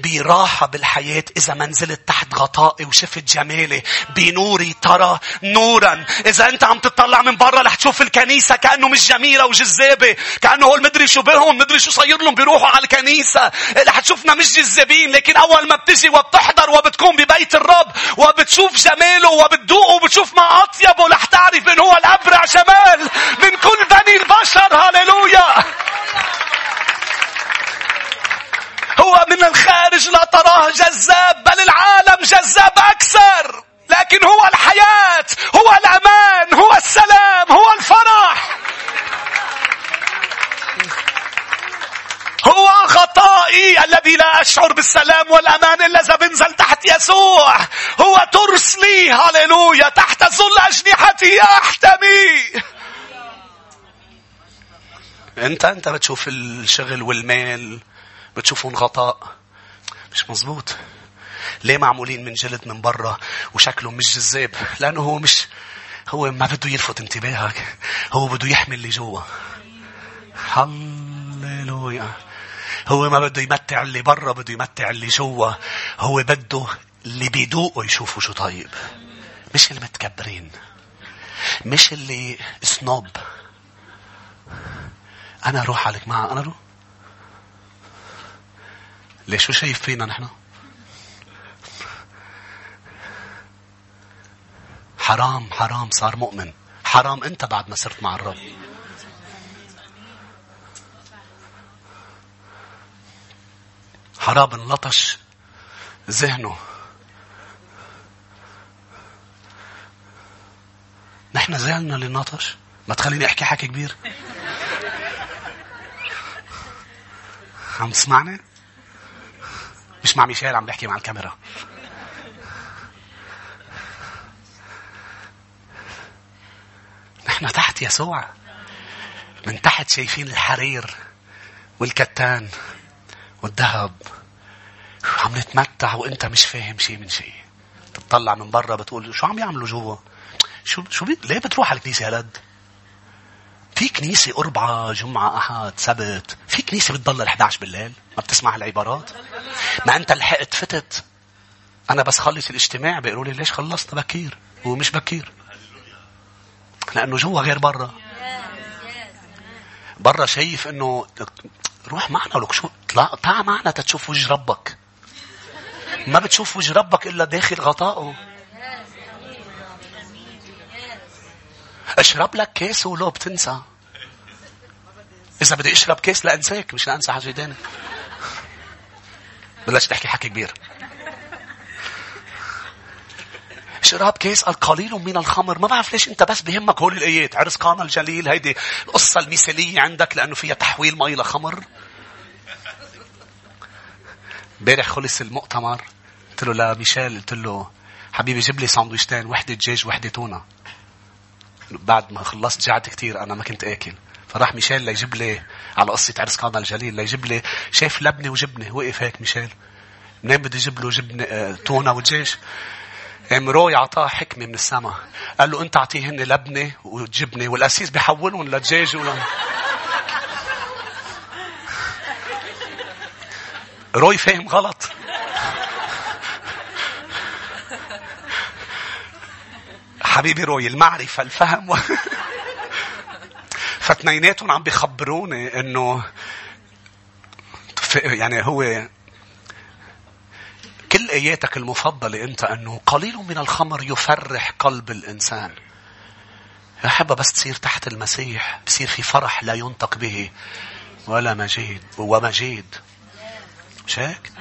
براحة بالحياة إذا ما نزلت تحت غطائي وشفت جمالي. بنوري ترى نورا. إذا أنت عم تطلع من برا رح تشوف الكنيسة كأنه مش جميلة وجذابة. كأنه هو مدري شو بهم مدري شو صير لهم بيروحوا على الكنيسة. رح تشوفنا مش جذابين لكن أول ما بتجي وبتحضر وبتكون ببيت الرب وبتشوف جماله وبتدوقه وبتشوف ما أطيبه. رح تعرف من هو الأبرع جمال من كل بني البشر. هاليلويا هو من الخارج لا تراه جذاب بل العالم جذاب أكثر. لكن هو الحياة هو الأمان هو السلام هو الفرح. هو غطائي الذي لا أشعر بالسلام والأمان إلا إذا بنزل تحت يسوع. هو ترس لي هاليلويا تحت ظل أجنحته أحتمي. أنت أنت بتشوف الشغل والمال بتشوفهم غطاء مش مزبوط ليه معمولين من جلد من برا وشكلهم مش جذاب؟ لأنه هو مش هو ما بده يلفت انتباهك. هو بده يحمي اللي جوا. هللويا. هو ما بده يمتع اللي برا بده يمتع اللي جوا. هو بده اللي بيدوقوا يشوفوا شو طيب. مش المتكبرين. مش اللي سنوب أنا أروح عليك معه. أنا أروح ليش شو شايف فينا نحن؟ حرام حرام. صار مؤمن. حرام. انت بعد ما صرت مع الرب. حرام انلطش ذهنه. نحن زعلنا اللي ما تخليني أحكي حكي كبير. عم تسمعني؟ مش مع ميشيل عم بحكي مع الكاميرا. نحن تحت يسوع. من تحت شايفين الحرير والكتان والذهب. عم نتمتع وانت مش فاهم شيء من شيء تطلع من برا بتقول شو عم يعملوا جوا؟ شو شو بي... ليه بتروح على الكنيسة هالقد في كنيسة أربعة جمعة أحد سبت. في كنيسة بتضل ال 11 بالليل ما بتسمع العبارات. ما أنت لحقت فتت. أنا بس خلص الاجتماع بيقولوا لي ليش خلصت بكير؟ هو مش بكير. لأنه جوا غير برا. برا شايف إنه روح معنا لك شو طلع معنا تتشوف وجه ربك. ما بتشوف وجه ربك إلا داخل غطائه. اشرب لك كاس ولو بتنسى. إذا بدي أشرب كاس لأنساك مش لأنسى حاجة ثانية بلش تحكي حكي كبير. شراب كيس القليل من الخمر. ما بعرف ليش أنت بس بهمك هول الآيات. عرس قانا الجليل هيدي القصة المثالية عندك لأنه فيها تحويل مي لخمر. امبارح خلص المؤتمر. قلت له لميشيل قلت له حبيبي جيب لي ساندويشتين وحدة دجاج وحدة تونة. بعد ما خلصت جعت كتير أنا ما كنت آكل. فراح ميشيل ليجيب لي على قصة عرس قانا الجليل ليجيب لي شاف لبنة وجبنة. وقف هيك ميشيل. منين بدي أجيب له جبنة آه تونة ودجاج؟ امروي عطاه حكمة من السماء قال له أنت اعطيهن لبنة وجبنة والاسيس بيحولهم لدجاج ولا روي فاهم غلط. حبيبي روي المعرفة الفهم و... فتنيناتهم عم بيخبروني إنه يعني هو كل آياتك المفضلة أنت إنه قليل من الخمر يفرح قلب الإنسان. يا حبة بس تصير تحت المسيح بصير في فرح لا ينطق به ولا مجيد ومجيد. مش هيك؟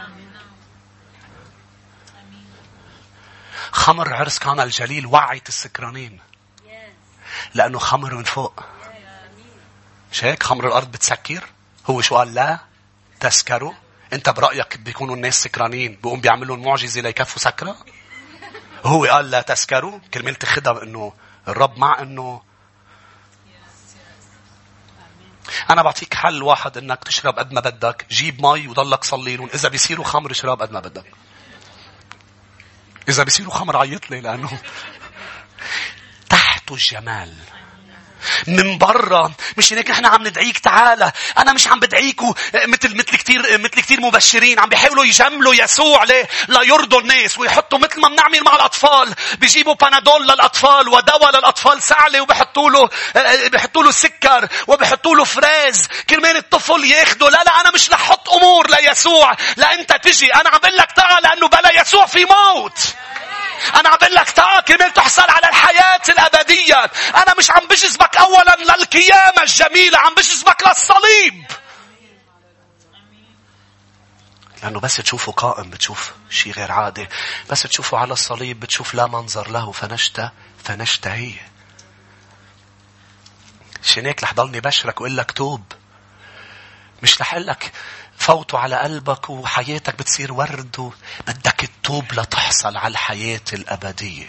خمر عرس كان الجليل وعيت السكرانين. لأنه خمر من فوق. مش هيك؟ خمر الأرض بتسكر. هو شو قال لا. تسكروا. أنت برأيك بيكونوا الناس سكرانين بيقوم بيعملوا معجزة ليكفوا سكرة؟ هو قال لا تسكروا. كلمة تاخذها إنه الرب مع إنه أنا بعطيك حل واحد إنك تشرب قد ما بدك. جيب مي وضلك صلي لهم إذا بيصيروا خمر اشرب قد ما بدك. إذا بيصيروا خمر عيط لي لأنه تحته الجمال. من برا. مش هيك نحن عم ندعيك تعالى. أنا مش عم بدعيكوا مثل مثل كثير مثل كثير مبشرين. عم بيحاولوا يجملوا يسوع ليه لا يرضوا الناس ويحطوا مثل ما بنعمل مع الأطفال. بيجيبوا بنادول للأطفال ودواء للأطفال سعلة وبيحطوا له بيحطوا له سكر وبيحطوا له فريز كرمال الطفل ياخده لا لا أنا مش رح أحط أمور ليسوع. لا أنت تجي. أنا عم بقول لك تعال لأنه بلا يسوع في موت. أنا عم بقول لك تعال كرمال تحصل على الحياة الأبدية. أنا مش عم بجذبك أولا للقيامة الجميلة عم بجذبك للصليب. لأنه بس تشوفه قائم بتشوف شيء غير عادي. بس تشوفه على الصليب بتشوف لا منظر له فنشت فنشتهي عشان هيك رح ضلني بشرك وإقول لك توب. مش رح لك فوتوا على قلبك وحياتك بتصير ورد بدك تتوب لتحصل على الحياة الأبدية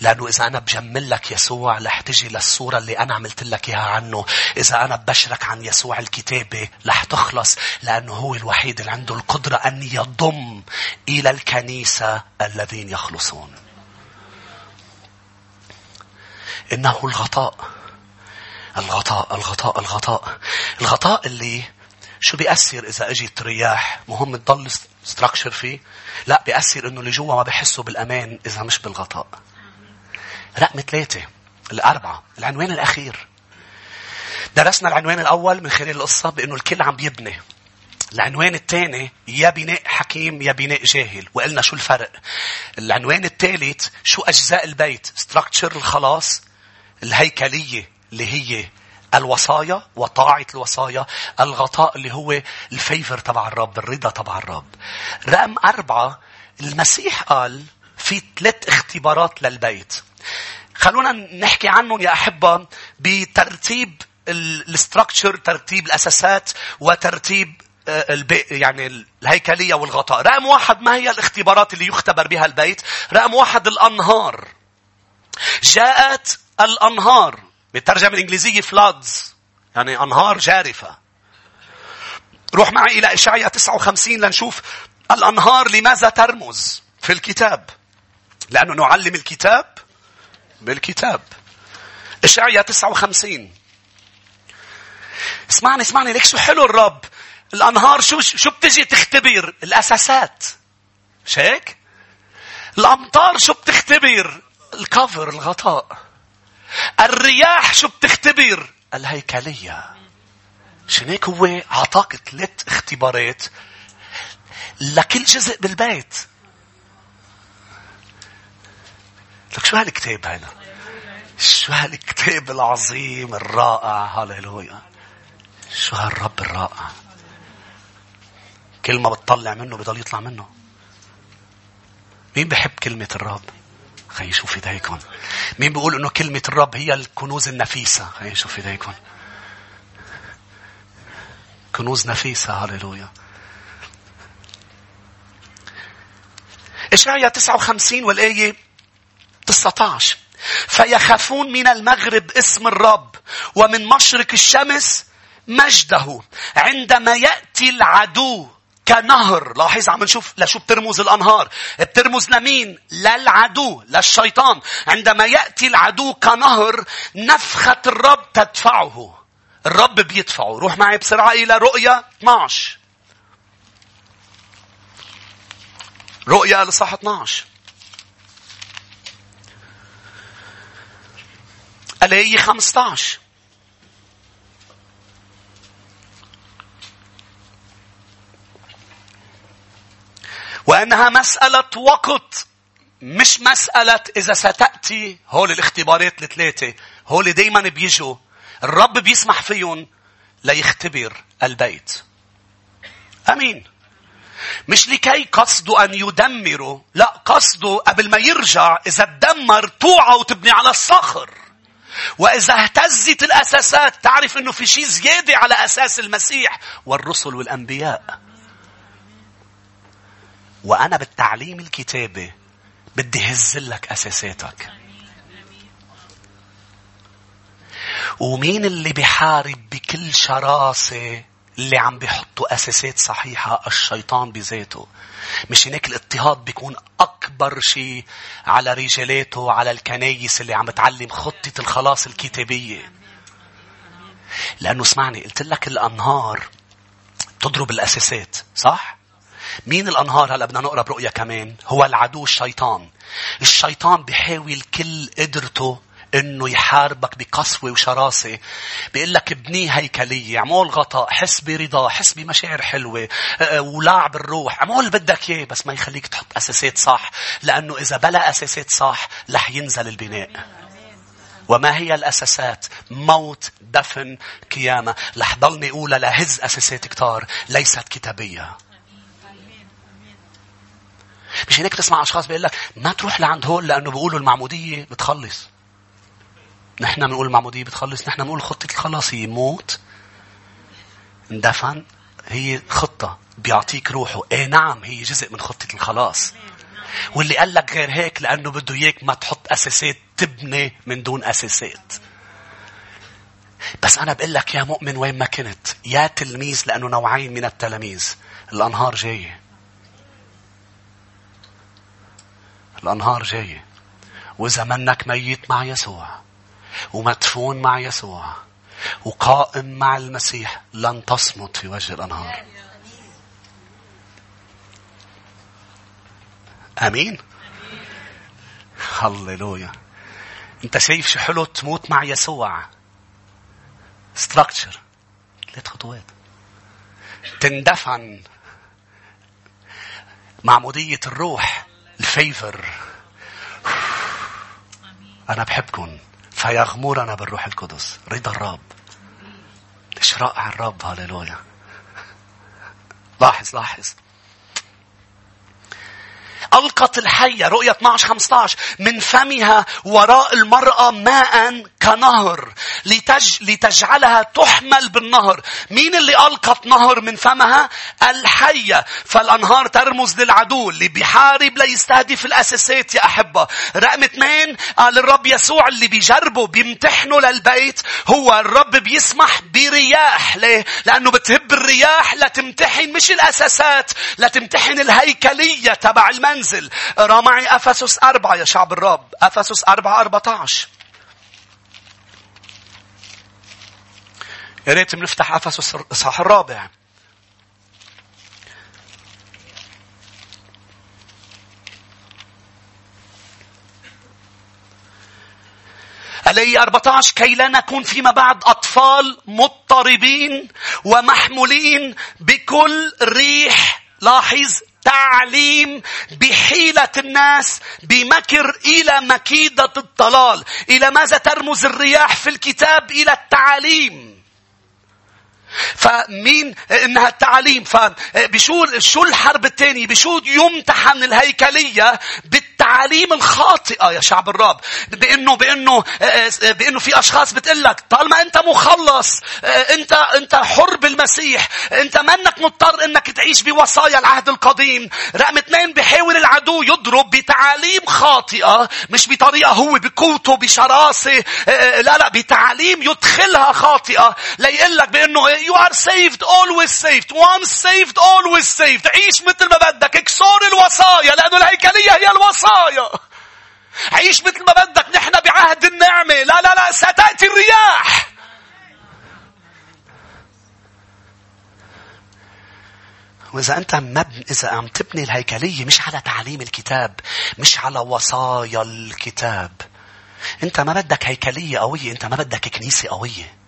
لأنه إذا أنا بجمل لك يسوع رح تجي للصورة اللي أنا عملت لك إياها عنه. إذا أنا ببشرك عن يسوع الكتابة رح تخلص لأنه هو الوحيد اللي عنده القدرة أن يضم إلى الكنيسة الذين يخلصون. إنه الغطاء. الغطاء الغطاء الغطاء الغطاء اللي شو بيأثر إذا أجت رياح؟ مهم تضل structure فيه؟ لا بيأثر إنه اللي جوا ما بيحسوا بالأمان إذا مش بالغطاء. رقم ثلاثة الأربعة العنوان الأخير. درسنا العنوان الأول من خلال القصة بأنه الكل عم بيبني. العنوان الثاني يا بناء حكيم يا بناء جاهل. وقلنا شو الفرق؟ العنوان الثالث شو أجزاء البيت؟ structure الخلاص الهيكلية اللي هي الوصايا وطاعة الوصايا الغطاء اللي هو الفيفر تبع الرب الرضا تبع الرب. رقم أربعة المسيح قال في ثلاث اختبارات للبيت. خلونا نحكي عنهم يا أحبة بترتيب الاستراكشر ترتيب الأساسات وترتيب آه، يعني الهيكلية والغطاء. رقم واحد ما هي الاختبارات اللي يختبر بها البيت؟ رقم واحد الأنهار. جاءت الأنهار. بالترجمة الإنجليزية floods يعني أنهار جارفة. روح معي إلى إشعياء 59 لنشوف الأنهار لماذا ترمز في الكتاب. لأنه نعلم الكتاب بالكتاب. إشعياء 59 اسمعني اسمعني ليك شو حلو الرب. الأنهار شو شو بتجي تختبر الأساسات. مش هيك؟ الأمطار شو بتختبر الكفر الغطاء. الرياح شو بتختبر الهيكلية. عشان هيك هو أعطاك ثلاث اختبارات لكل جزء بالبيت. لك شو هالكتاب هذا شو هالكتاب العظيم الرائع هاليلويا شو هالرب الرائع؟ كل ما بتطلع منه بضل يطلع منه. مين بحب كلمة الرب؟ خلي شوف ايديكم مين بيقول إنه كلمة الرب هي الكنوز النفيسة؟ خلي شوف ايديكم كنوز نفيسة هاليلويا إشعيا 59 والآية 19 فيخافون من المغرب اسم الرب ومن مشرق الشمس مجده عندما يأتي العدو. كنهر. لاحظ عم نشوف لشو بترمز الأنهار. بترمز لمين؟ للعدو للشيطان. عندما يأتي العدو كنهر نفخة الرب تدفعه. الرب بيدفعه. روح معي بسرعة إلى رؤيا 12 رؤيا لصح 12 الآية 15 وأنها مسألة وقت مش مسألة إذا ستأتي هول الاختبارات الثلاثة. هول دايما بيجوا. الرب بيسمح فيهم ليختبر البيت. أمين. مش لكي قصده أن يدمروا لا قصده قبل ما يرجع إذا تدمر توعى وتبني على الصخر. وإذا اهتزت الأساسات تعرف أنه في شيء زيادة على أساس المسيح والرسل والأنبياء. وأنا بالتعليم الكتابي بدي هز لك أساساتك. ومين اللي بيحارب بكل شراسة اللي عم بيحطوا أساسات صحيحة الشيطان بذاته. مش هناك الاضطهاد بيكون أكبر شيء على رجالاته على الكنايس اللي عم بتعلم خطة الخلاص الكتابية. لأنه اسمعني قلت لك الأنهار تضرب الأساسات صح؟ مين الأنهار هلأ بدنا نقرأ برؤية كمان هو العدو الشيطان الشيطان بيحاول كل قدرته إنه يحاربك بقسوة وشراسة بيقول لك ابني هيكلية اعمل غطاء حس برضا حس بمشاعر حلوة أه، أه، ولعب الروح اعمل اللي بدك إياه بس ما يخليك تحط أساسات صح لأنه إذا بلا أساسات صح رح ينزل البناء وما هي الأساسات؟ موت، دفن، قيامة. رح ضلني أقولها لهز أساسات كتار ليست كتابية. مش هيك تسمع أشخاص بيقول لك ما تروح لعند هول لأنه بيقولوا المعمودية بتخلص. نحن بنقول المعمودية بتخلص نحن بنقول خطة الخلاص هي موت. اندفن هي خطة بيعطيك روحه. إيه نعم هي جزء من خطة الخلاص. واللي قال لك غير هيك لأنه بده إياك ما تحط أساسات تبني من دون أساسات. بس أنا بقول لك يا مؤمن وين ما كنت يا تلميذ لأنه نوعين من التلاميذ. الأنهار جاية. الأنهار جاية. وإذا منك ميت مع يسوع. ومدفون مع يسوع. وقائم مع المسيح. لن تصمت في وجه الأنهار. أمين. هللويا. انت شايف شو حلو تموت مع يسوع. ستراكشر ثلاث خطوات. تندفن. معمودية الروح. الفيفر. أنا بحبكم فيغمرنا بالروح القدس. رضا الرب. إيش رائع الرب. هللويا. لاحظ لاحظ. ألقت الحية. رؤية 12 15 من فمها وراء المرأة ماء كنهر. لتج... لتجعلها تحمل بالنهر. مين اللي ألقت نهر من فمها؟ الحية. فالأنهار ترمز للعدو. اللي بيحارب ليستهدف الأساسات يا أحبة. رقم اثنين قال الرب يسوع اللي بيجربه بيمتحنه للبيت هو الرب بيسمح برياح. ليه؟ لأنه بتهب الرياح لتمتحن مش الأساسات لتمتحن الهيكلية تبع المنزل. اقرا معي أفسس أربعة يا شعب الرب. أفسس أربعة أربعة عشر. يا ريت بنفتح افسس الاصحاح الرابع. علي 14 كي لا نكون فيما بعد أطفال مضطربين ومحمولين بكل ريح لاحظ تعليم بحيلة الناس بمكر إلى مكيدة الضلال. إلى ماذا ترمز الرياح في الكتاب؟ إلى التعليم. فمين إنها التعليم؟ فبشو شو الحرب الثانية بشو يمتحن الهيكلية بالتعاليم الخاطئة يا شعب الرب بانه بإنه بإنه في أشخاص بتقول لك طالما أنت مخلص انت أنت حر بالمسيح أنت منك مضطر إنك تعيش بوصايا العهد القديم. رقم اثنين بحاول العدو يضرب بتعاليم خاطئة مش بطريقة هو بقوته بشراسة لا لا بتعاليم يدخلها خاطئة. ليقول لك بإنه you are saved always saved. Once saved always saved. عيش مثل ما بدك. اكسر الوصايا لأنه الهيكلية هي الوصايا. عيش مثل ما بدك نحن بعهد النعمة. لا لا لا ستأتي الرياح. وإذا أنت مبني إذا عم تبني الهيكلية مش على تعليم الكتاب مش على وصايا الكتاب. أنت ما بدك هيكلية قوية أنت ما بدك كنيسة قوية.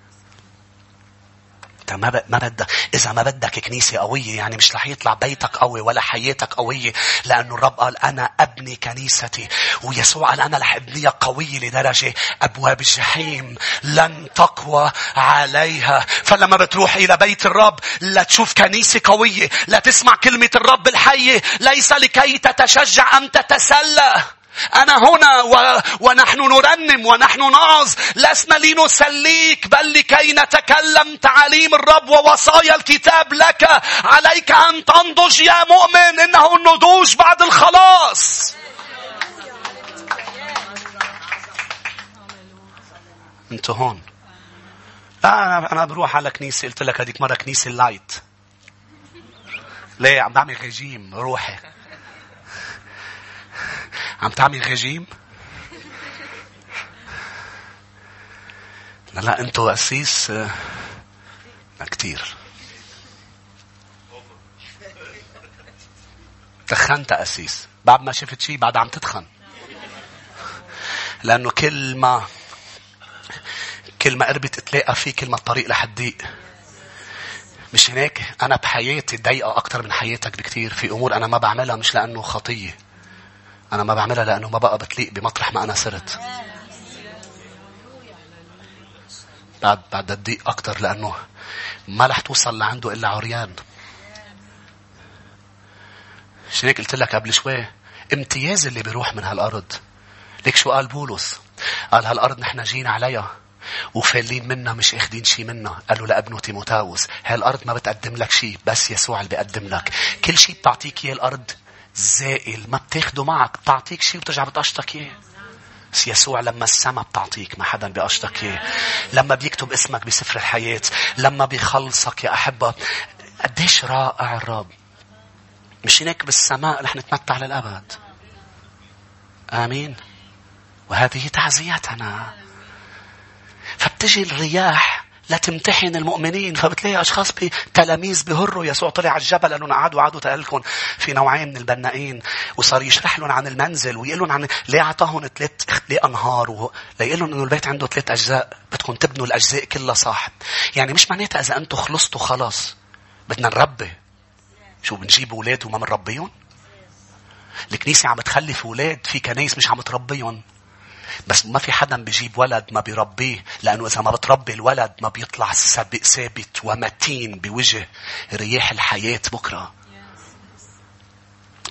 ما ما بدك إذا ما بدك كنيسة قوية يعني مش رح يطلع بيتك قوي ولا حياتك قوية لأنه الرب قال أنا أبني كنيستي ويسوع قال أنا رح أبنيها قوية لدرجة أبواب الجحيم لن تقوى عليها. فلما بتروح إلى بيت الرب لا تشوف كنيسة قوية لا تسمع كلمة الرب الحية ليس لكي تتشجع أم تتسلى. أنا هنا و... ونحن نرنم ونحن نعظ. لسنا لنسليك بل لكي نتكلم تعاليم الرب ووصايا الكتاب لك. عليك أن تنضج يا مؤمن إنه النضوج بعد الخلاص. أنت هون. أنا أنا بروح على كنيسة قلت لك هذيك مرة كنيسة اللايت ليه؟ عم بعمل رجيم روحي. عم تعمل رجيم لا لا أنتوا قسيس كتير. تخنت أسيس بعد ما شفت شيء بعد عم تتخن. لأنه كل ما كل ما قربت تلاقى فيه كل ما الطريق رح تضيق مش هناك أنا بحياتي ضيقة أكتر من حياتك بكتير. في أمور أنا ما بعملها مش لأنه خطية. أنا ما بعملها لأنه ما بقى بتليق بمطرح ما أنا صرت. بعد بعد تضيق أكتر لأنه ما رح توصل لعنده إلا عريان. عشان هيك قلت لك قبل شوي؟ امتياز اللي بيروح من هالأرض. ليك شو قال بولس؟ قال هالأرض نحن جينا عليها وفالين منا مش أخدين شيء منا قالوا لابنه تيموتاوس هالأرض ما بتقدم لك شيء بس يسوع اللي بيقدم لك. كل شيء بتعطيك إياه الأرض. زائل ما بتاخده معك بتعطيك شيء وترجع بتقشطك إياه. يسوع لما السما بتعطيك ما حدا بيقشطك إياه. لما بيكتب اسمك بسفر الحياة لما بيخلصك يا أحبة قديش رائع الرب. مش هناك بالسماء رح نتمتع للأبد. آمين. وهذه تعزيتنا. فبتجي الرياح لتمتحن المؤمنين. فبتلاقي أشخاص تلاميذ بهروا. يسوع طلع على الجبل قالوا قعدوا قعدوا تقلكم في نوعين من البنائين. وصار يشرح لهم عن المنزل ويقول لهم عن ليه أعطاهم ثلاث ليه أنهار. ليقول لهم إنه البيت عنده ثلاث أجزاء. بدكم تبنوا الأجزاء كلها صح يعني مش معناتها إذا أنتم خلصتوا خلاص. بدنا نربي. شو بنجيب أولاد وما بنربيهم؟ الكنيسة عم تخلف أولاد. في كنايس مش عم تربيهم. بس ما في حدا بيجيب ولد ما بيربيه لأنه إذا ما بتربي الولد ما بيطلع ثابت ومتين بوجه رياح الحياة بكرة.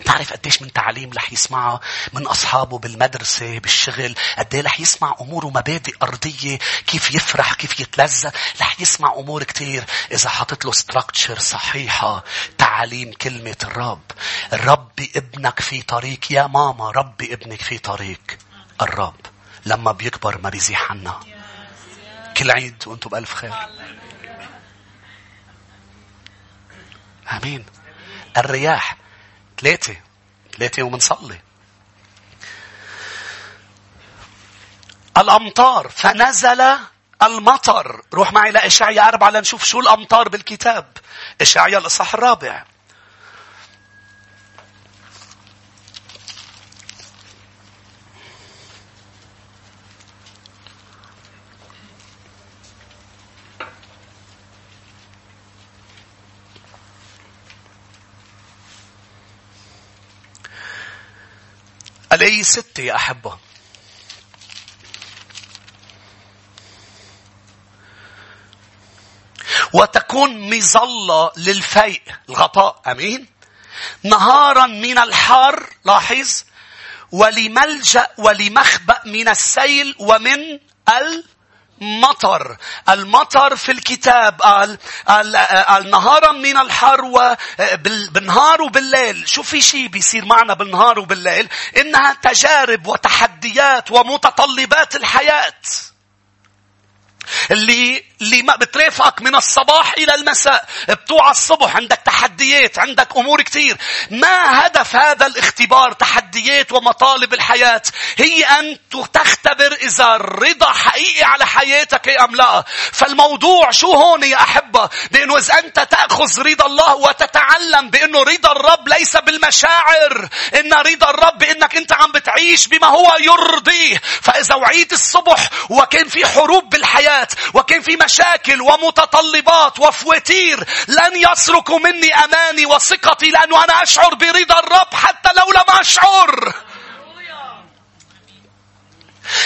تعرف قديش من تعليم رح يسمعها من أصحابه بالمدرسة بالشغل قد رح يسمع أمور ومبادئ أرضية كيف يفرح كيف يتلذذ. رح يسمع أمور كتير. إذا حطت له ستراكتشر صحيحة تعليم كلمة الرب. ربي ابنك في طريق. يا ماما ربي ابنك في طريق. الرب. لما بيكبر ما بيزيح عنا. كل عيد وأنتم بألف خير. آمين. الرياح ثلاثة ثلاثة ومنصلي الأمطار فنزل المطر. روح معي لإشعيا أربعة لنشوف شو الأمطار بالكتاب. إشعيا الإصحاح الرابع. ستة يا أحبة. وتكون مظلة للفيء الغطاء أمين. نهارا من الحار لاحظ. ولملجأ ولمخبأ من السيل ومن ال مطر. المطر في الكتاب قال, قال, نهارا من الحر بالنهار وبالليل. شو في شيء بيصير معنا بالنهار وبالليل؟ إنها تجارب وتحديات ومتطلبات الحياة. اللي اللي ما بترافقك من الصباح إلى المساء؟ بتوع الصبح عندك تحديات عندك أمور كثير ما هدف هذا الاختبار تحديات ومطالب الحياة؟ هي أن تختبر إذا الرضا حقيقي على حياتك أم لا. فالموضوع شو هون يا أحبة؟ بأنه إذا أنت تأخذ رضا الله وتتعلم بأنه رضا الرب ليس بالمشاعر. إن رضا الرب بأنك أنت عم بتعيش بما هو يرضيه. فإذا وعيت الصبح وكان في حروب بالحياة وكان في مشاكل ومتطلبات وفواتير لن يسرقوا مني أماني وثقتي لأنه أنا أشعر برضا الرب حتى لو لم أشعر.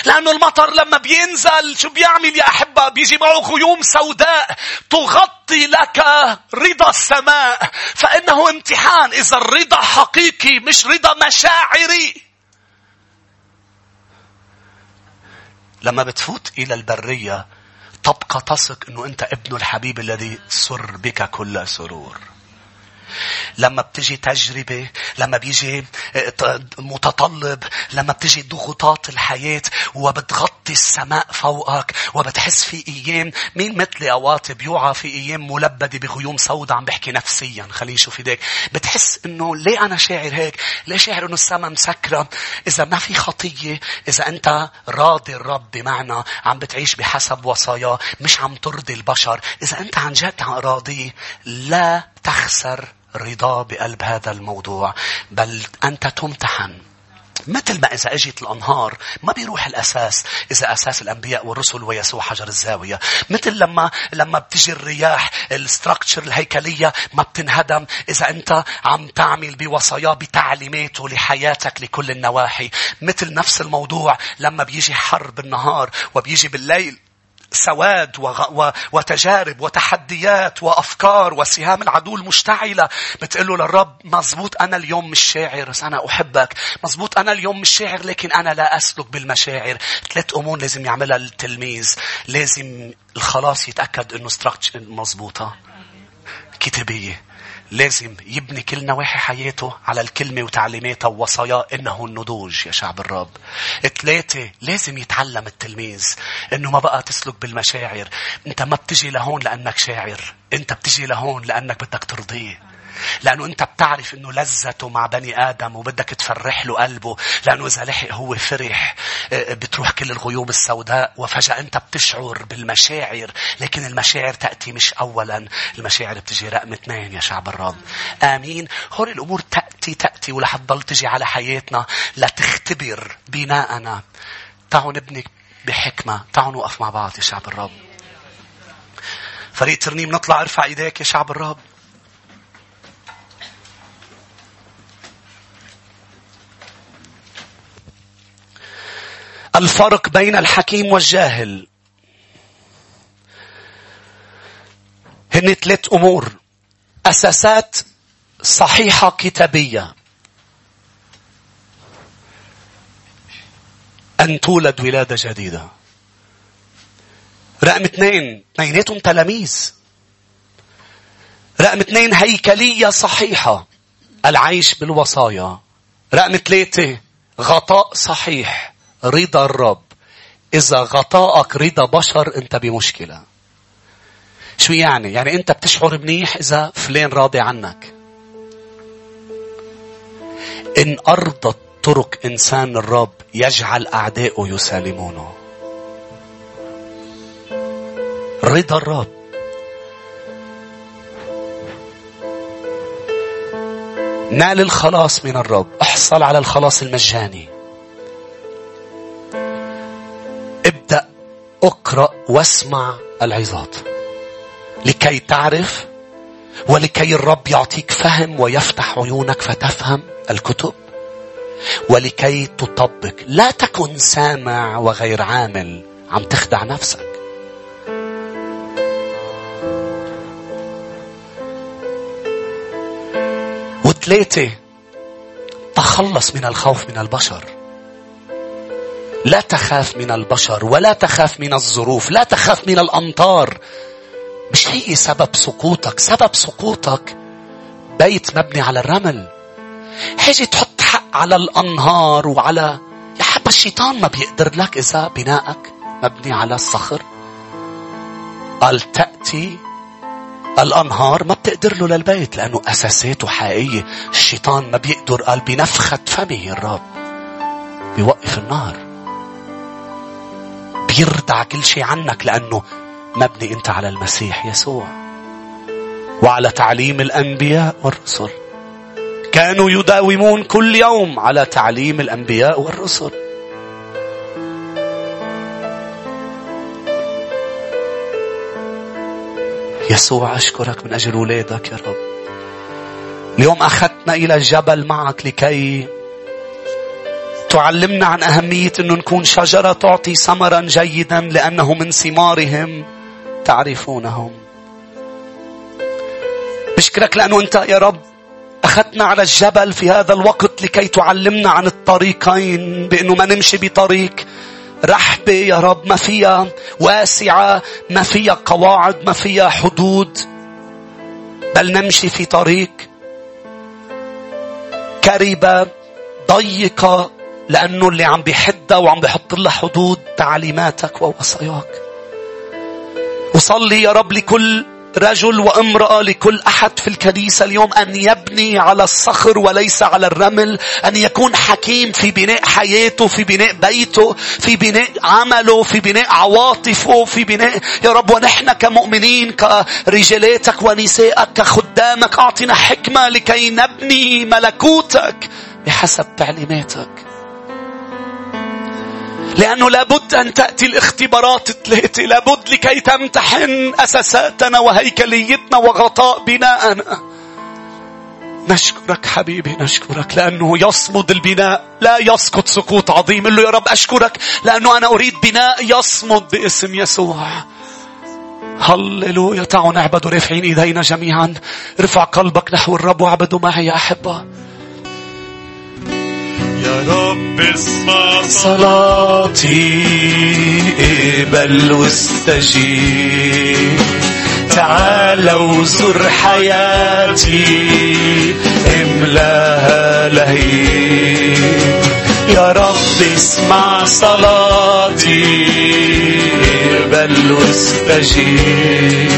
لأنه المطر لما بينزل شو بيعمل يا أحبة؟ بيجي معه غيوم سوداء تغطي لك رضا السماء فإنه امتحان. إذا الرضا حقيقي مش رضا مشاعري. لما بتفوت إلى البرية تبقى تثق أنه أنت ابن الحبيب الذي سر بك كل سرور. لما بتجي تجربة لما بيجي آه، متطلب لما بتجي ضغوطات الحياة وبتغطي السماء فوقك وبتحس في أيام مين مثلي أوقات بيوعى في أيام ملبدة بغيوم سوداء عم بحكي نفسيا خليني شوف إيديك. بتحس إنه ليه أنا شاعر هيك؟ ليه شاعر إنه السماء مسكرة؟ إذا ما في خطية إذا أنت راضي الرب بمعنى عم بتعيش بحسب وصاياه مش عم ترضي البشر. إذا أنت عن جد راضي لا تخسر رضا بقلب هذا الموضوع بل أنت تمتحن. مثل ما إذا أجت الأنهار ما بيروح الأساس. إذا أساس الأنبياء والرسل ويسوع حجر الزاوية. مثل لما لما بتجي الرياح الستركتشر الهيكلية ما بتنهدم. إذا أنت عم تعمل بوصاياه بتعليماته لحياتك لكل النواحي. مثل نفس الموضوع لما بيجي حر بالنهار وبيجي بالليل. سواد وتجارب وتحديات وأفكار وسهام العدو المشتعلة. بتقول له للرب مزبوط أنا اليوم مش شاعر بس أنا أحبك. مزبوط أنا اليوم مش شاعر لكن أنا لا أسلك بالمشاعر. ثلاث أمور لازم يعملها التلميذ. لازم الخلاص يتأكد أنه مزبوطة كتابية. لازم يبني كل نواحي حياته على الكلمة وتعليماتها ووصاياه إنه النضوج يا شعب الرب. ثلاثة لازم يتعلم التلميذ إنه ما بقى تسلك بالمشاعر. أنت ما بتجي لهون لأنك شاعر. أنت بتجي لهون لأنك بدك ترضيه. لأنه أنت بتعرف أنه لذته مع بني آدم وبدك تفرح له قلبه لأنه إذا لحق هو فرح آه، بتروح كل الغيوم السوداء وفجأة أنت بتشعر بالمشاعر لكن المشاعر تأتي مش أولا المشاعر بتجي رقم اثنين يا شعب الرب. آمين. هول الأمور تأتي تأتي ولح تضل تجي على حياتنا لتختبر بناءنا. تعالوا نبني بحكمة. تعالوا نوقف مع بعض يا شعب الرب. فريق ترنيم نطلع ارفع ايديك يا شعب الرب. الفرق بين الحكيم والجاهل. هن ثلاث أمور. أساسات صحيحة كتابية. أن تولد ولادة جديدة. رقم اثنين اثنيناتهم تلاميذ. رقم اثنين هيكلية صحيحة. العيش بالوصايا. رقم ثلاثة غطاء صحيح. رضا الرب إذا غطاءك رضا بشر أنت بمشكلة. شو يعني؟ يعني أنت بتشعر منيح إذا فلان راضي عنك. إن أرضت طرق إنسان الرب يجعل أعدائه يسالمونه. رضا الرب. نال الخلاص من الرب. احصل على الخلاص المجاني. اقرأ واسمع العظات. لكي تعرف ولكي الرب يعطيك فهم ويفتح عيونك فتفهم الكتب ولكي تطبق. لا تكن سامع وغير عامل عم تخدع نفسك. وثلاثة تخلص من الخوف من البشر. لا تخاف من البشر ولا تخاف من الظروف لا تخاف من الأمطار. مش هي سبب سقوطك سبب سقوطك بيت مبني على الرمل. حاجة تحط حق على الأنهار وعلى يا حبا الشيطان ما بيقدر لك إذا بنائك مبني على الصخر. قال تأتي الأنهار ما بتقدر له للبيت لأنه أساساته حقيقية. الشيطان ما بيقدر قال بنفخة فمه الرب بيوقف النار بيردع كل شيء عنك لأنه مبني أنت على المسيح يسوع. وعلى تعليم الأنبياء والرسل. كانوا يداومون كل يوم على تعليم الأنبياء والرسل. يسوع أشكرك من أجل أولادك يا رب. اليوم أخذتنا إلى الجبل معك لكي تعلمنا عن أهمية أنه نكون شجرة تعطي ثمرا جيدا لأنه من ثمارهم. تعرفونهم. بشكرك لأنه أنت يا رب أخذتنا على الجبل في هذا الوقت لكي تعلمنا عن الطريقين بأنه ما نمشي بطريق رحبة يا رب. ما فيها واسعة ما فيها قواعد ما فيها حدود بل نمشي في طريق كربة ضيقة لأنه اللي عم بيحدها وعم بيحط لها حدود تعليماتك ووصاياك. وصلي يا رب لكل رجل وامرأة لكل أحد في الكنيسة اليوم أن يبني على الصخر وليس على الرمل أن يكون حكيم في بناء حياته في بناء بيته في بناء عمله في بناء عواطفه في بناء يا رب. ونحن كمؤمنين كرجالاتك ونسائك كخدامك أعطنا حكمة لكي نبني ملكوتك بحسب تعليماتك. لأنه لابد أن تأتي الاختبارات الثلاثة لابد لكي تمتحن أساساتنا وهيكليتنا وغطاء بناءنا. نشكرك حبيبي نشكرك لأنه يصمد البناء لا يسقط سقوط عظيم. قل له يا رب أشكرك لأنه أنا أريد بناء يصمد باسم يسوع. هللويا. تعالوا نعبد رافعين إيدينا جميعا. ارفع قلبك نحو الرب واعبدوا معي يا يا رب اسمع صلاتي اقبل واستجيب تعال وزر حياتي املاها لهيب. يا رب اسمع صلاتي اقبل واستجيب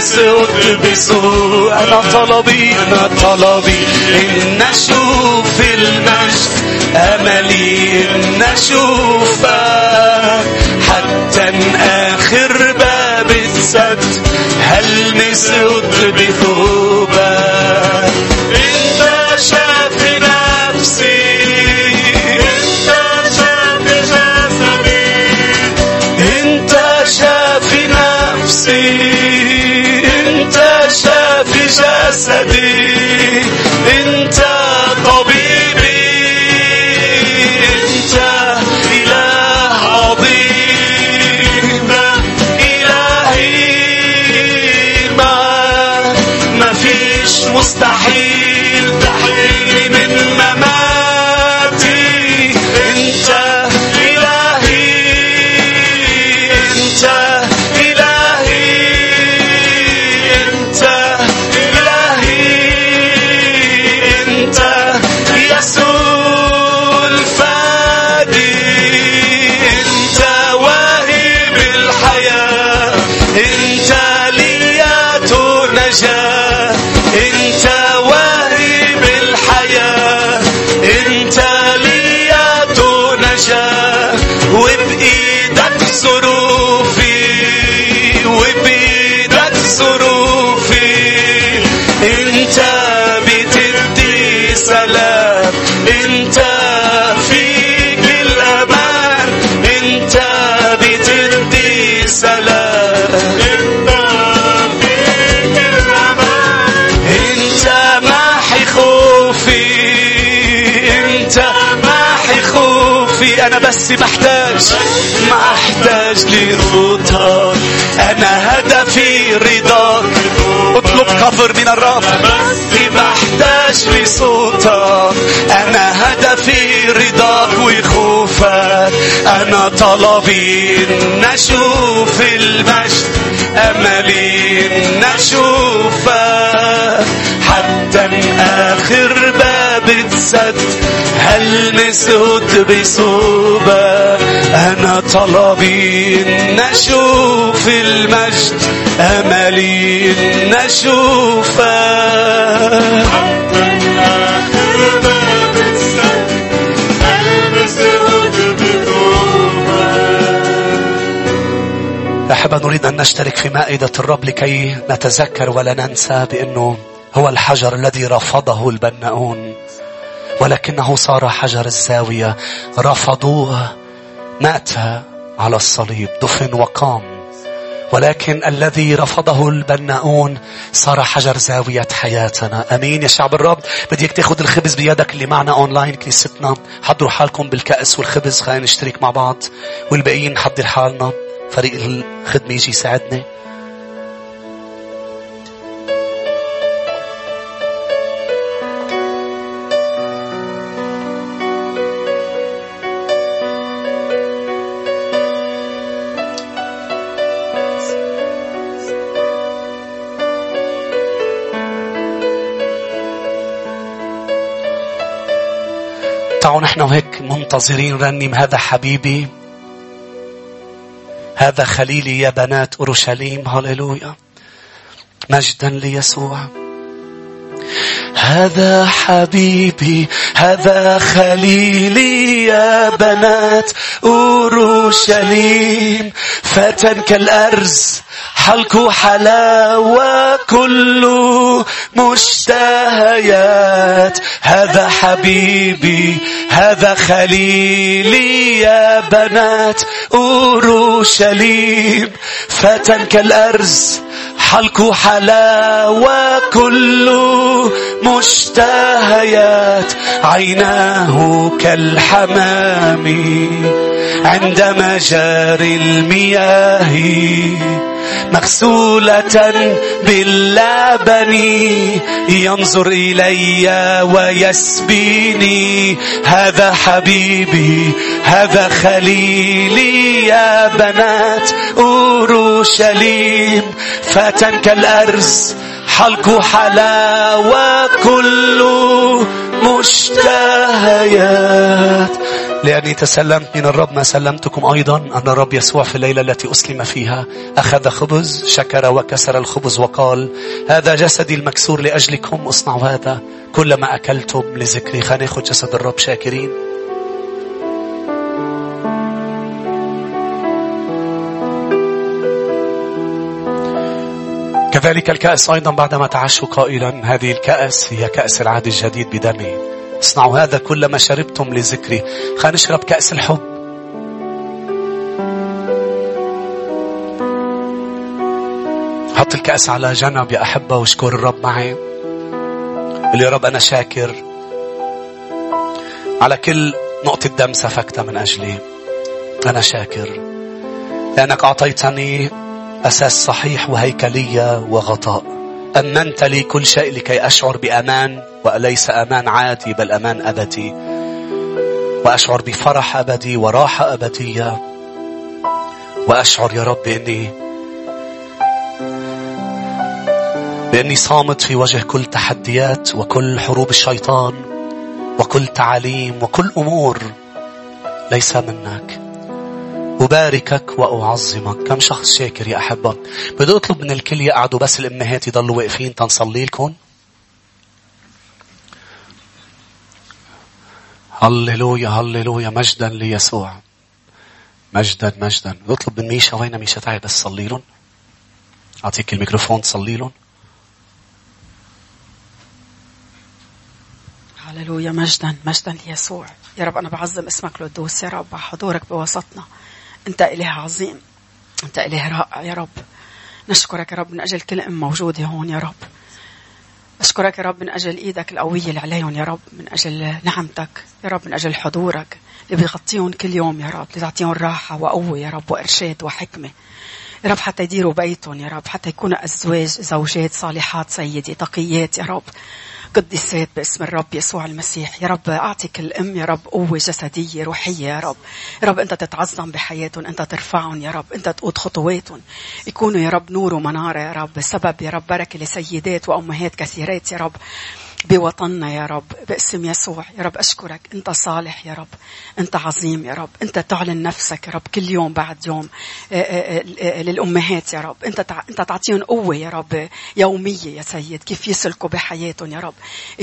هلمس بسوء أنا طلبي أنا طلبي. إن نشوف المجد أملي إن نشوفك حتى آخر باب السد. هلمس بثوبك جسدي أنا بس محتاج محتاج لرضاك. أنا هدفي رضاك. اطلب كفر من الرب. بس محتاج لصوتك. أنا هدفي رضاك وخوفك أنا طلبي إن أشوف المجد أملي إن أشوفك. حتى آخر باب اتسد هلمس بصوبة؟ أنا طلبي إن أشوف المجد أملي إن أشوفك أحبة نريد أن نشترك في مائدة الرب لكي نتذكر ولا ننسى بأنه هو الحجر الذي رفضه البناؤون. ولكنه صار حجر الزاوية رفضوه مات على الصليب دفن وقام. ولكن الذي رفضه البناؤون صار حجر زاوية حياتنا. أمين يا شعب الرب. بديك تاخد الخبز بيدك اللي معنا أونلاين كنيستنا. حضروا حالكم بالكأس والخبز خلينا نشترك مع بعض. والباقيين نحضر حالنا. فريق الخدمة يجي يساعدنا تعالوا نحن وهيك منتظرين رنم هذا حبيبي؟ هذا خليلي يا بنات أورشليم هللويا. مجدا ليسوع. هذا حبيبي هذا خليلي يا بنات أورشليم. فتى كالأرز حلق حلاوة كله مشتهيات هذا حبيبي هذا خليلي يا بنات أورشليم. فتى كالأرز حلق حلاوة كله مشتهيات عيناه كالحمام عند مجاري المياه. مغسولة باللبن ينظر إلي ويسبيني. هذا حبيبي هذا خليلي يا بنات أورشليم. فتى كالأرز حلق حلاوة كله مشتهيات. لأني تسلمت من الرب ما سلمتكم أيضا. أن الرب يسوع في الليلة التي أسلم فيها أخذ خبز شكر وكسر الخبز وقال هذا جسدي المكسور لأجلكم اصنعوا هذا كلما أكلتم لذكري. خلينا ناخذ جسد الرب شاكرين. كذلك الكأس أيضا بعدما تعشوا قائلا هذه الكأس هي كأس العهد الجديد بدمي. اصنعوا هذا كلما شربتم لذكري. خلينا نشرب كأس الحب. حط الكأس على جنب يا أحبة واشكر الرب معي. قل يا رب أنا شاكر على كل نقطة دم سفكتها من أجلي. أنا شاكر لأنك أعطيتني أساس صحيح وهيكلية وغطاء. أمنت لي كل شيء لكي أشعر بأمان وليس أمان عادي بل أمان أبدي. وأشعر بفرح أبدي وراحة أبدية. وأشعر يا رب بأني بأني صامت في وجه كل تحديات وكل حروب الشيطان وكل تعاليم وكل أمور ليس منك. أباركك وأعظمك. كم شخص شاكر يا أحبة؟ بدي أطلب من الكل يقعدوا بس الأمهات يضلوا واقفين تنصلي لكم. هللويا هللويا مجدا ليسوع. مجدا مجدا. اطلب من ميشا. وين ميشا؟ تعي بس صلي لهم. أعطيك الميكروفون تصلي لهم. هللويا مجدا مجدا ليسوع. يا رب أنا بعظم اسمك القدوس يا رب حضورك بوسطنا أنت إله عظيم. أنت إله رائع يا رب. نشكرك يا رب من أجل كل أم موجودة هون يا رب. أشكرك يا رب من أجل إيدك القوية اللي عليهم يا رب من أجل نعمتك يا رب من أجل حضورك. اللي بيغطيهم كل يوم يا رب اللي تعطيهم راحة وقوة يا رب وإرشاد وحكمة. يا رب حتى يديروا بيتهم يا رب حتى يكونوا أزواج زوجات صالحات سيدي تقيات يا رب. قدسات باسم الرب يسوع المسيح. يا رب أعطيك الأم يا رب قوة جسدية روحية يا رب. يا رب أنت تتعظم بحياتهم أنت ترفعهم يا رب أنت تقود خطواتهم. يكونوا يا رب نور ومنارة يا رب سبب يا رب بركة لسيدات وأمهات كثيرات يا رب. بوطننا يا رب. باسم يسوع. يا رب أشكرك. أنت صالح يا رب. أنت عظيم يا رب. أنت تعلن نفسك يا رب كل يوم بعد يوم آه، آه، آه، للأمهات يا رب. أنت أنت تعطيهم قوة يا رب يومية يا سيد. كيف يسلكوا بحياتهم يا رب.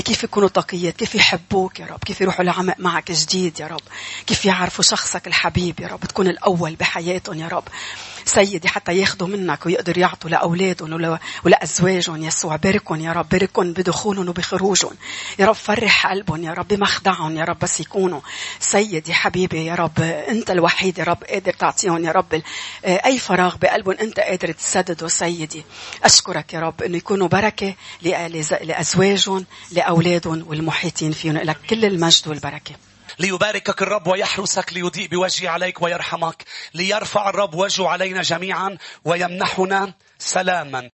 كيف يكونوا تقيات كيف يحبوك يا رب. كيف يروحوا لعمق معك جديد يا رب. كيف يعرفوا شخصك الحبيب يا رب. تكون الأول بحياتهم يا رب. سيدي حتى ياخذوا منك ويقدروا يعطوا لأولادهم ولأزواجهم يسوع باركهم يا رب باركهم بدخولهم وبخروجهم. يا رب فرح قلبهم يا رب بمخدعهم يا رب بس يكونوا سيدي حبيبي يا رب أنت الوحيد يا رب قادر تعطيهم يا رب أي فراغ بقلبهم أنت قادر تسدده سيدي. أشكرك يا رب أنه يكونوا بركة لأزواجهم لأولادهم والمحيطين فيهم. لك كل المجد والبركة. ليباركك الرب ويحرسك ليضيء بوجهه عليك ويرحمك. ليرفع الرب وجهه علينا جميعا ويمنحنا سلاما.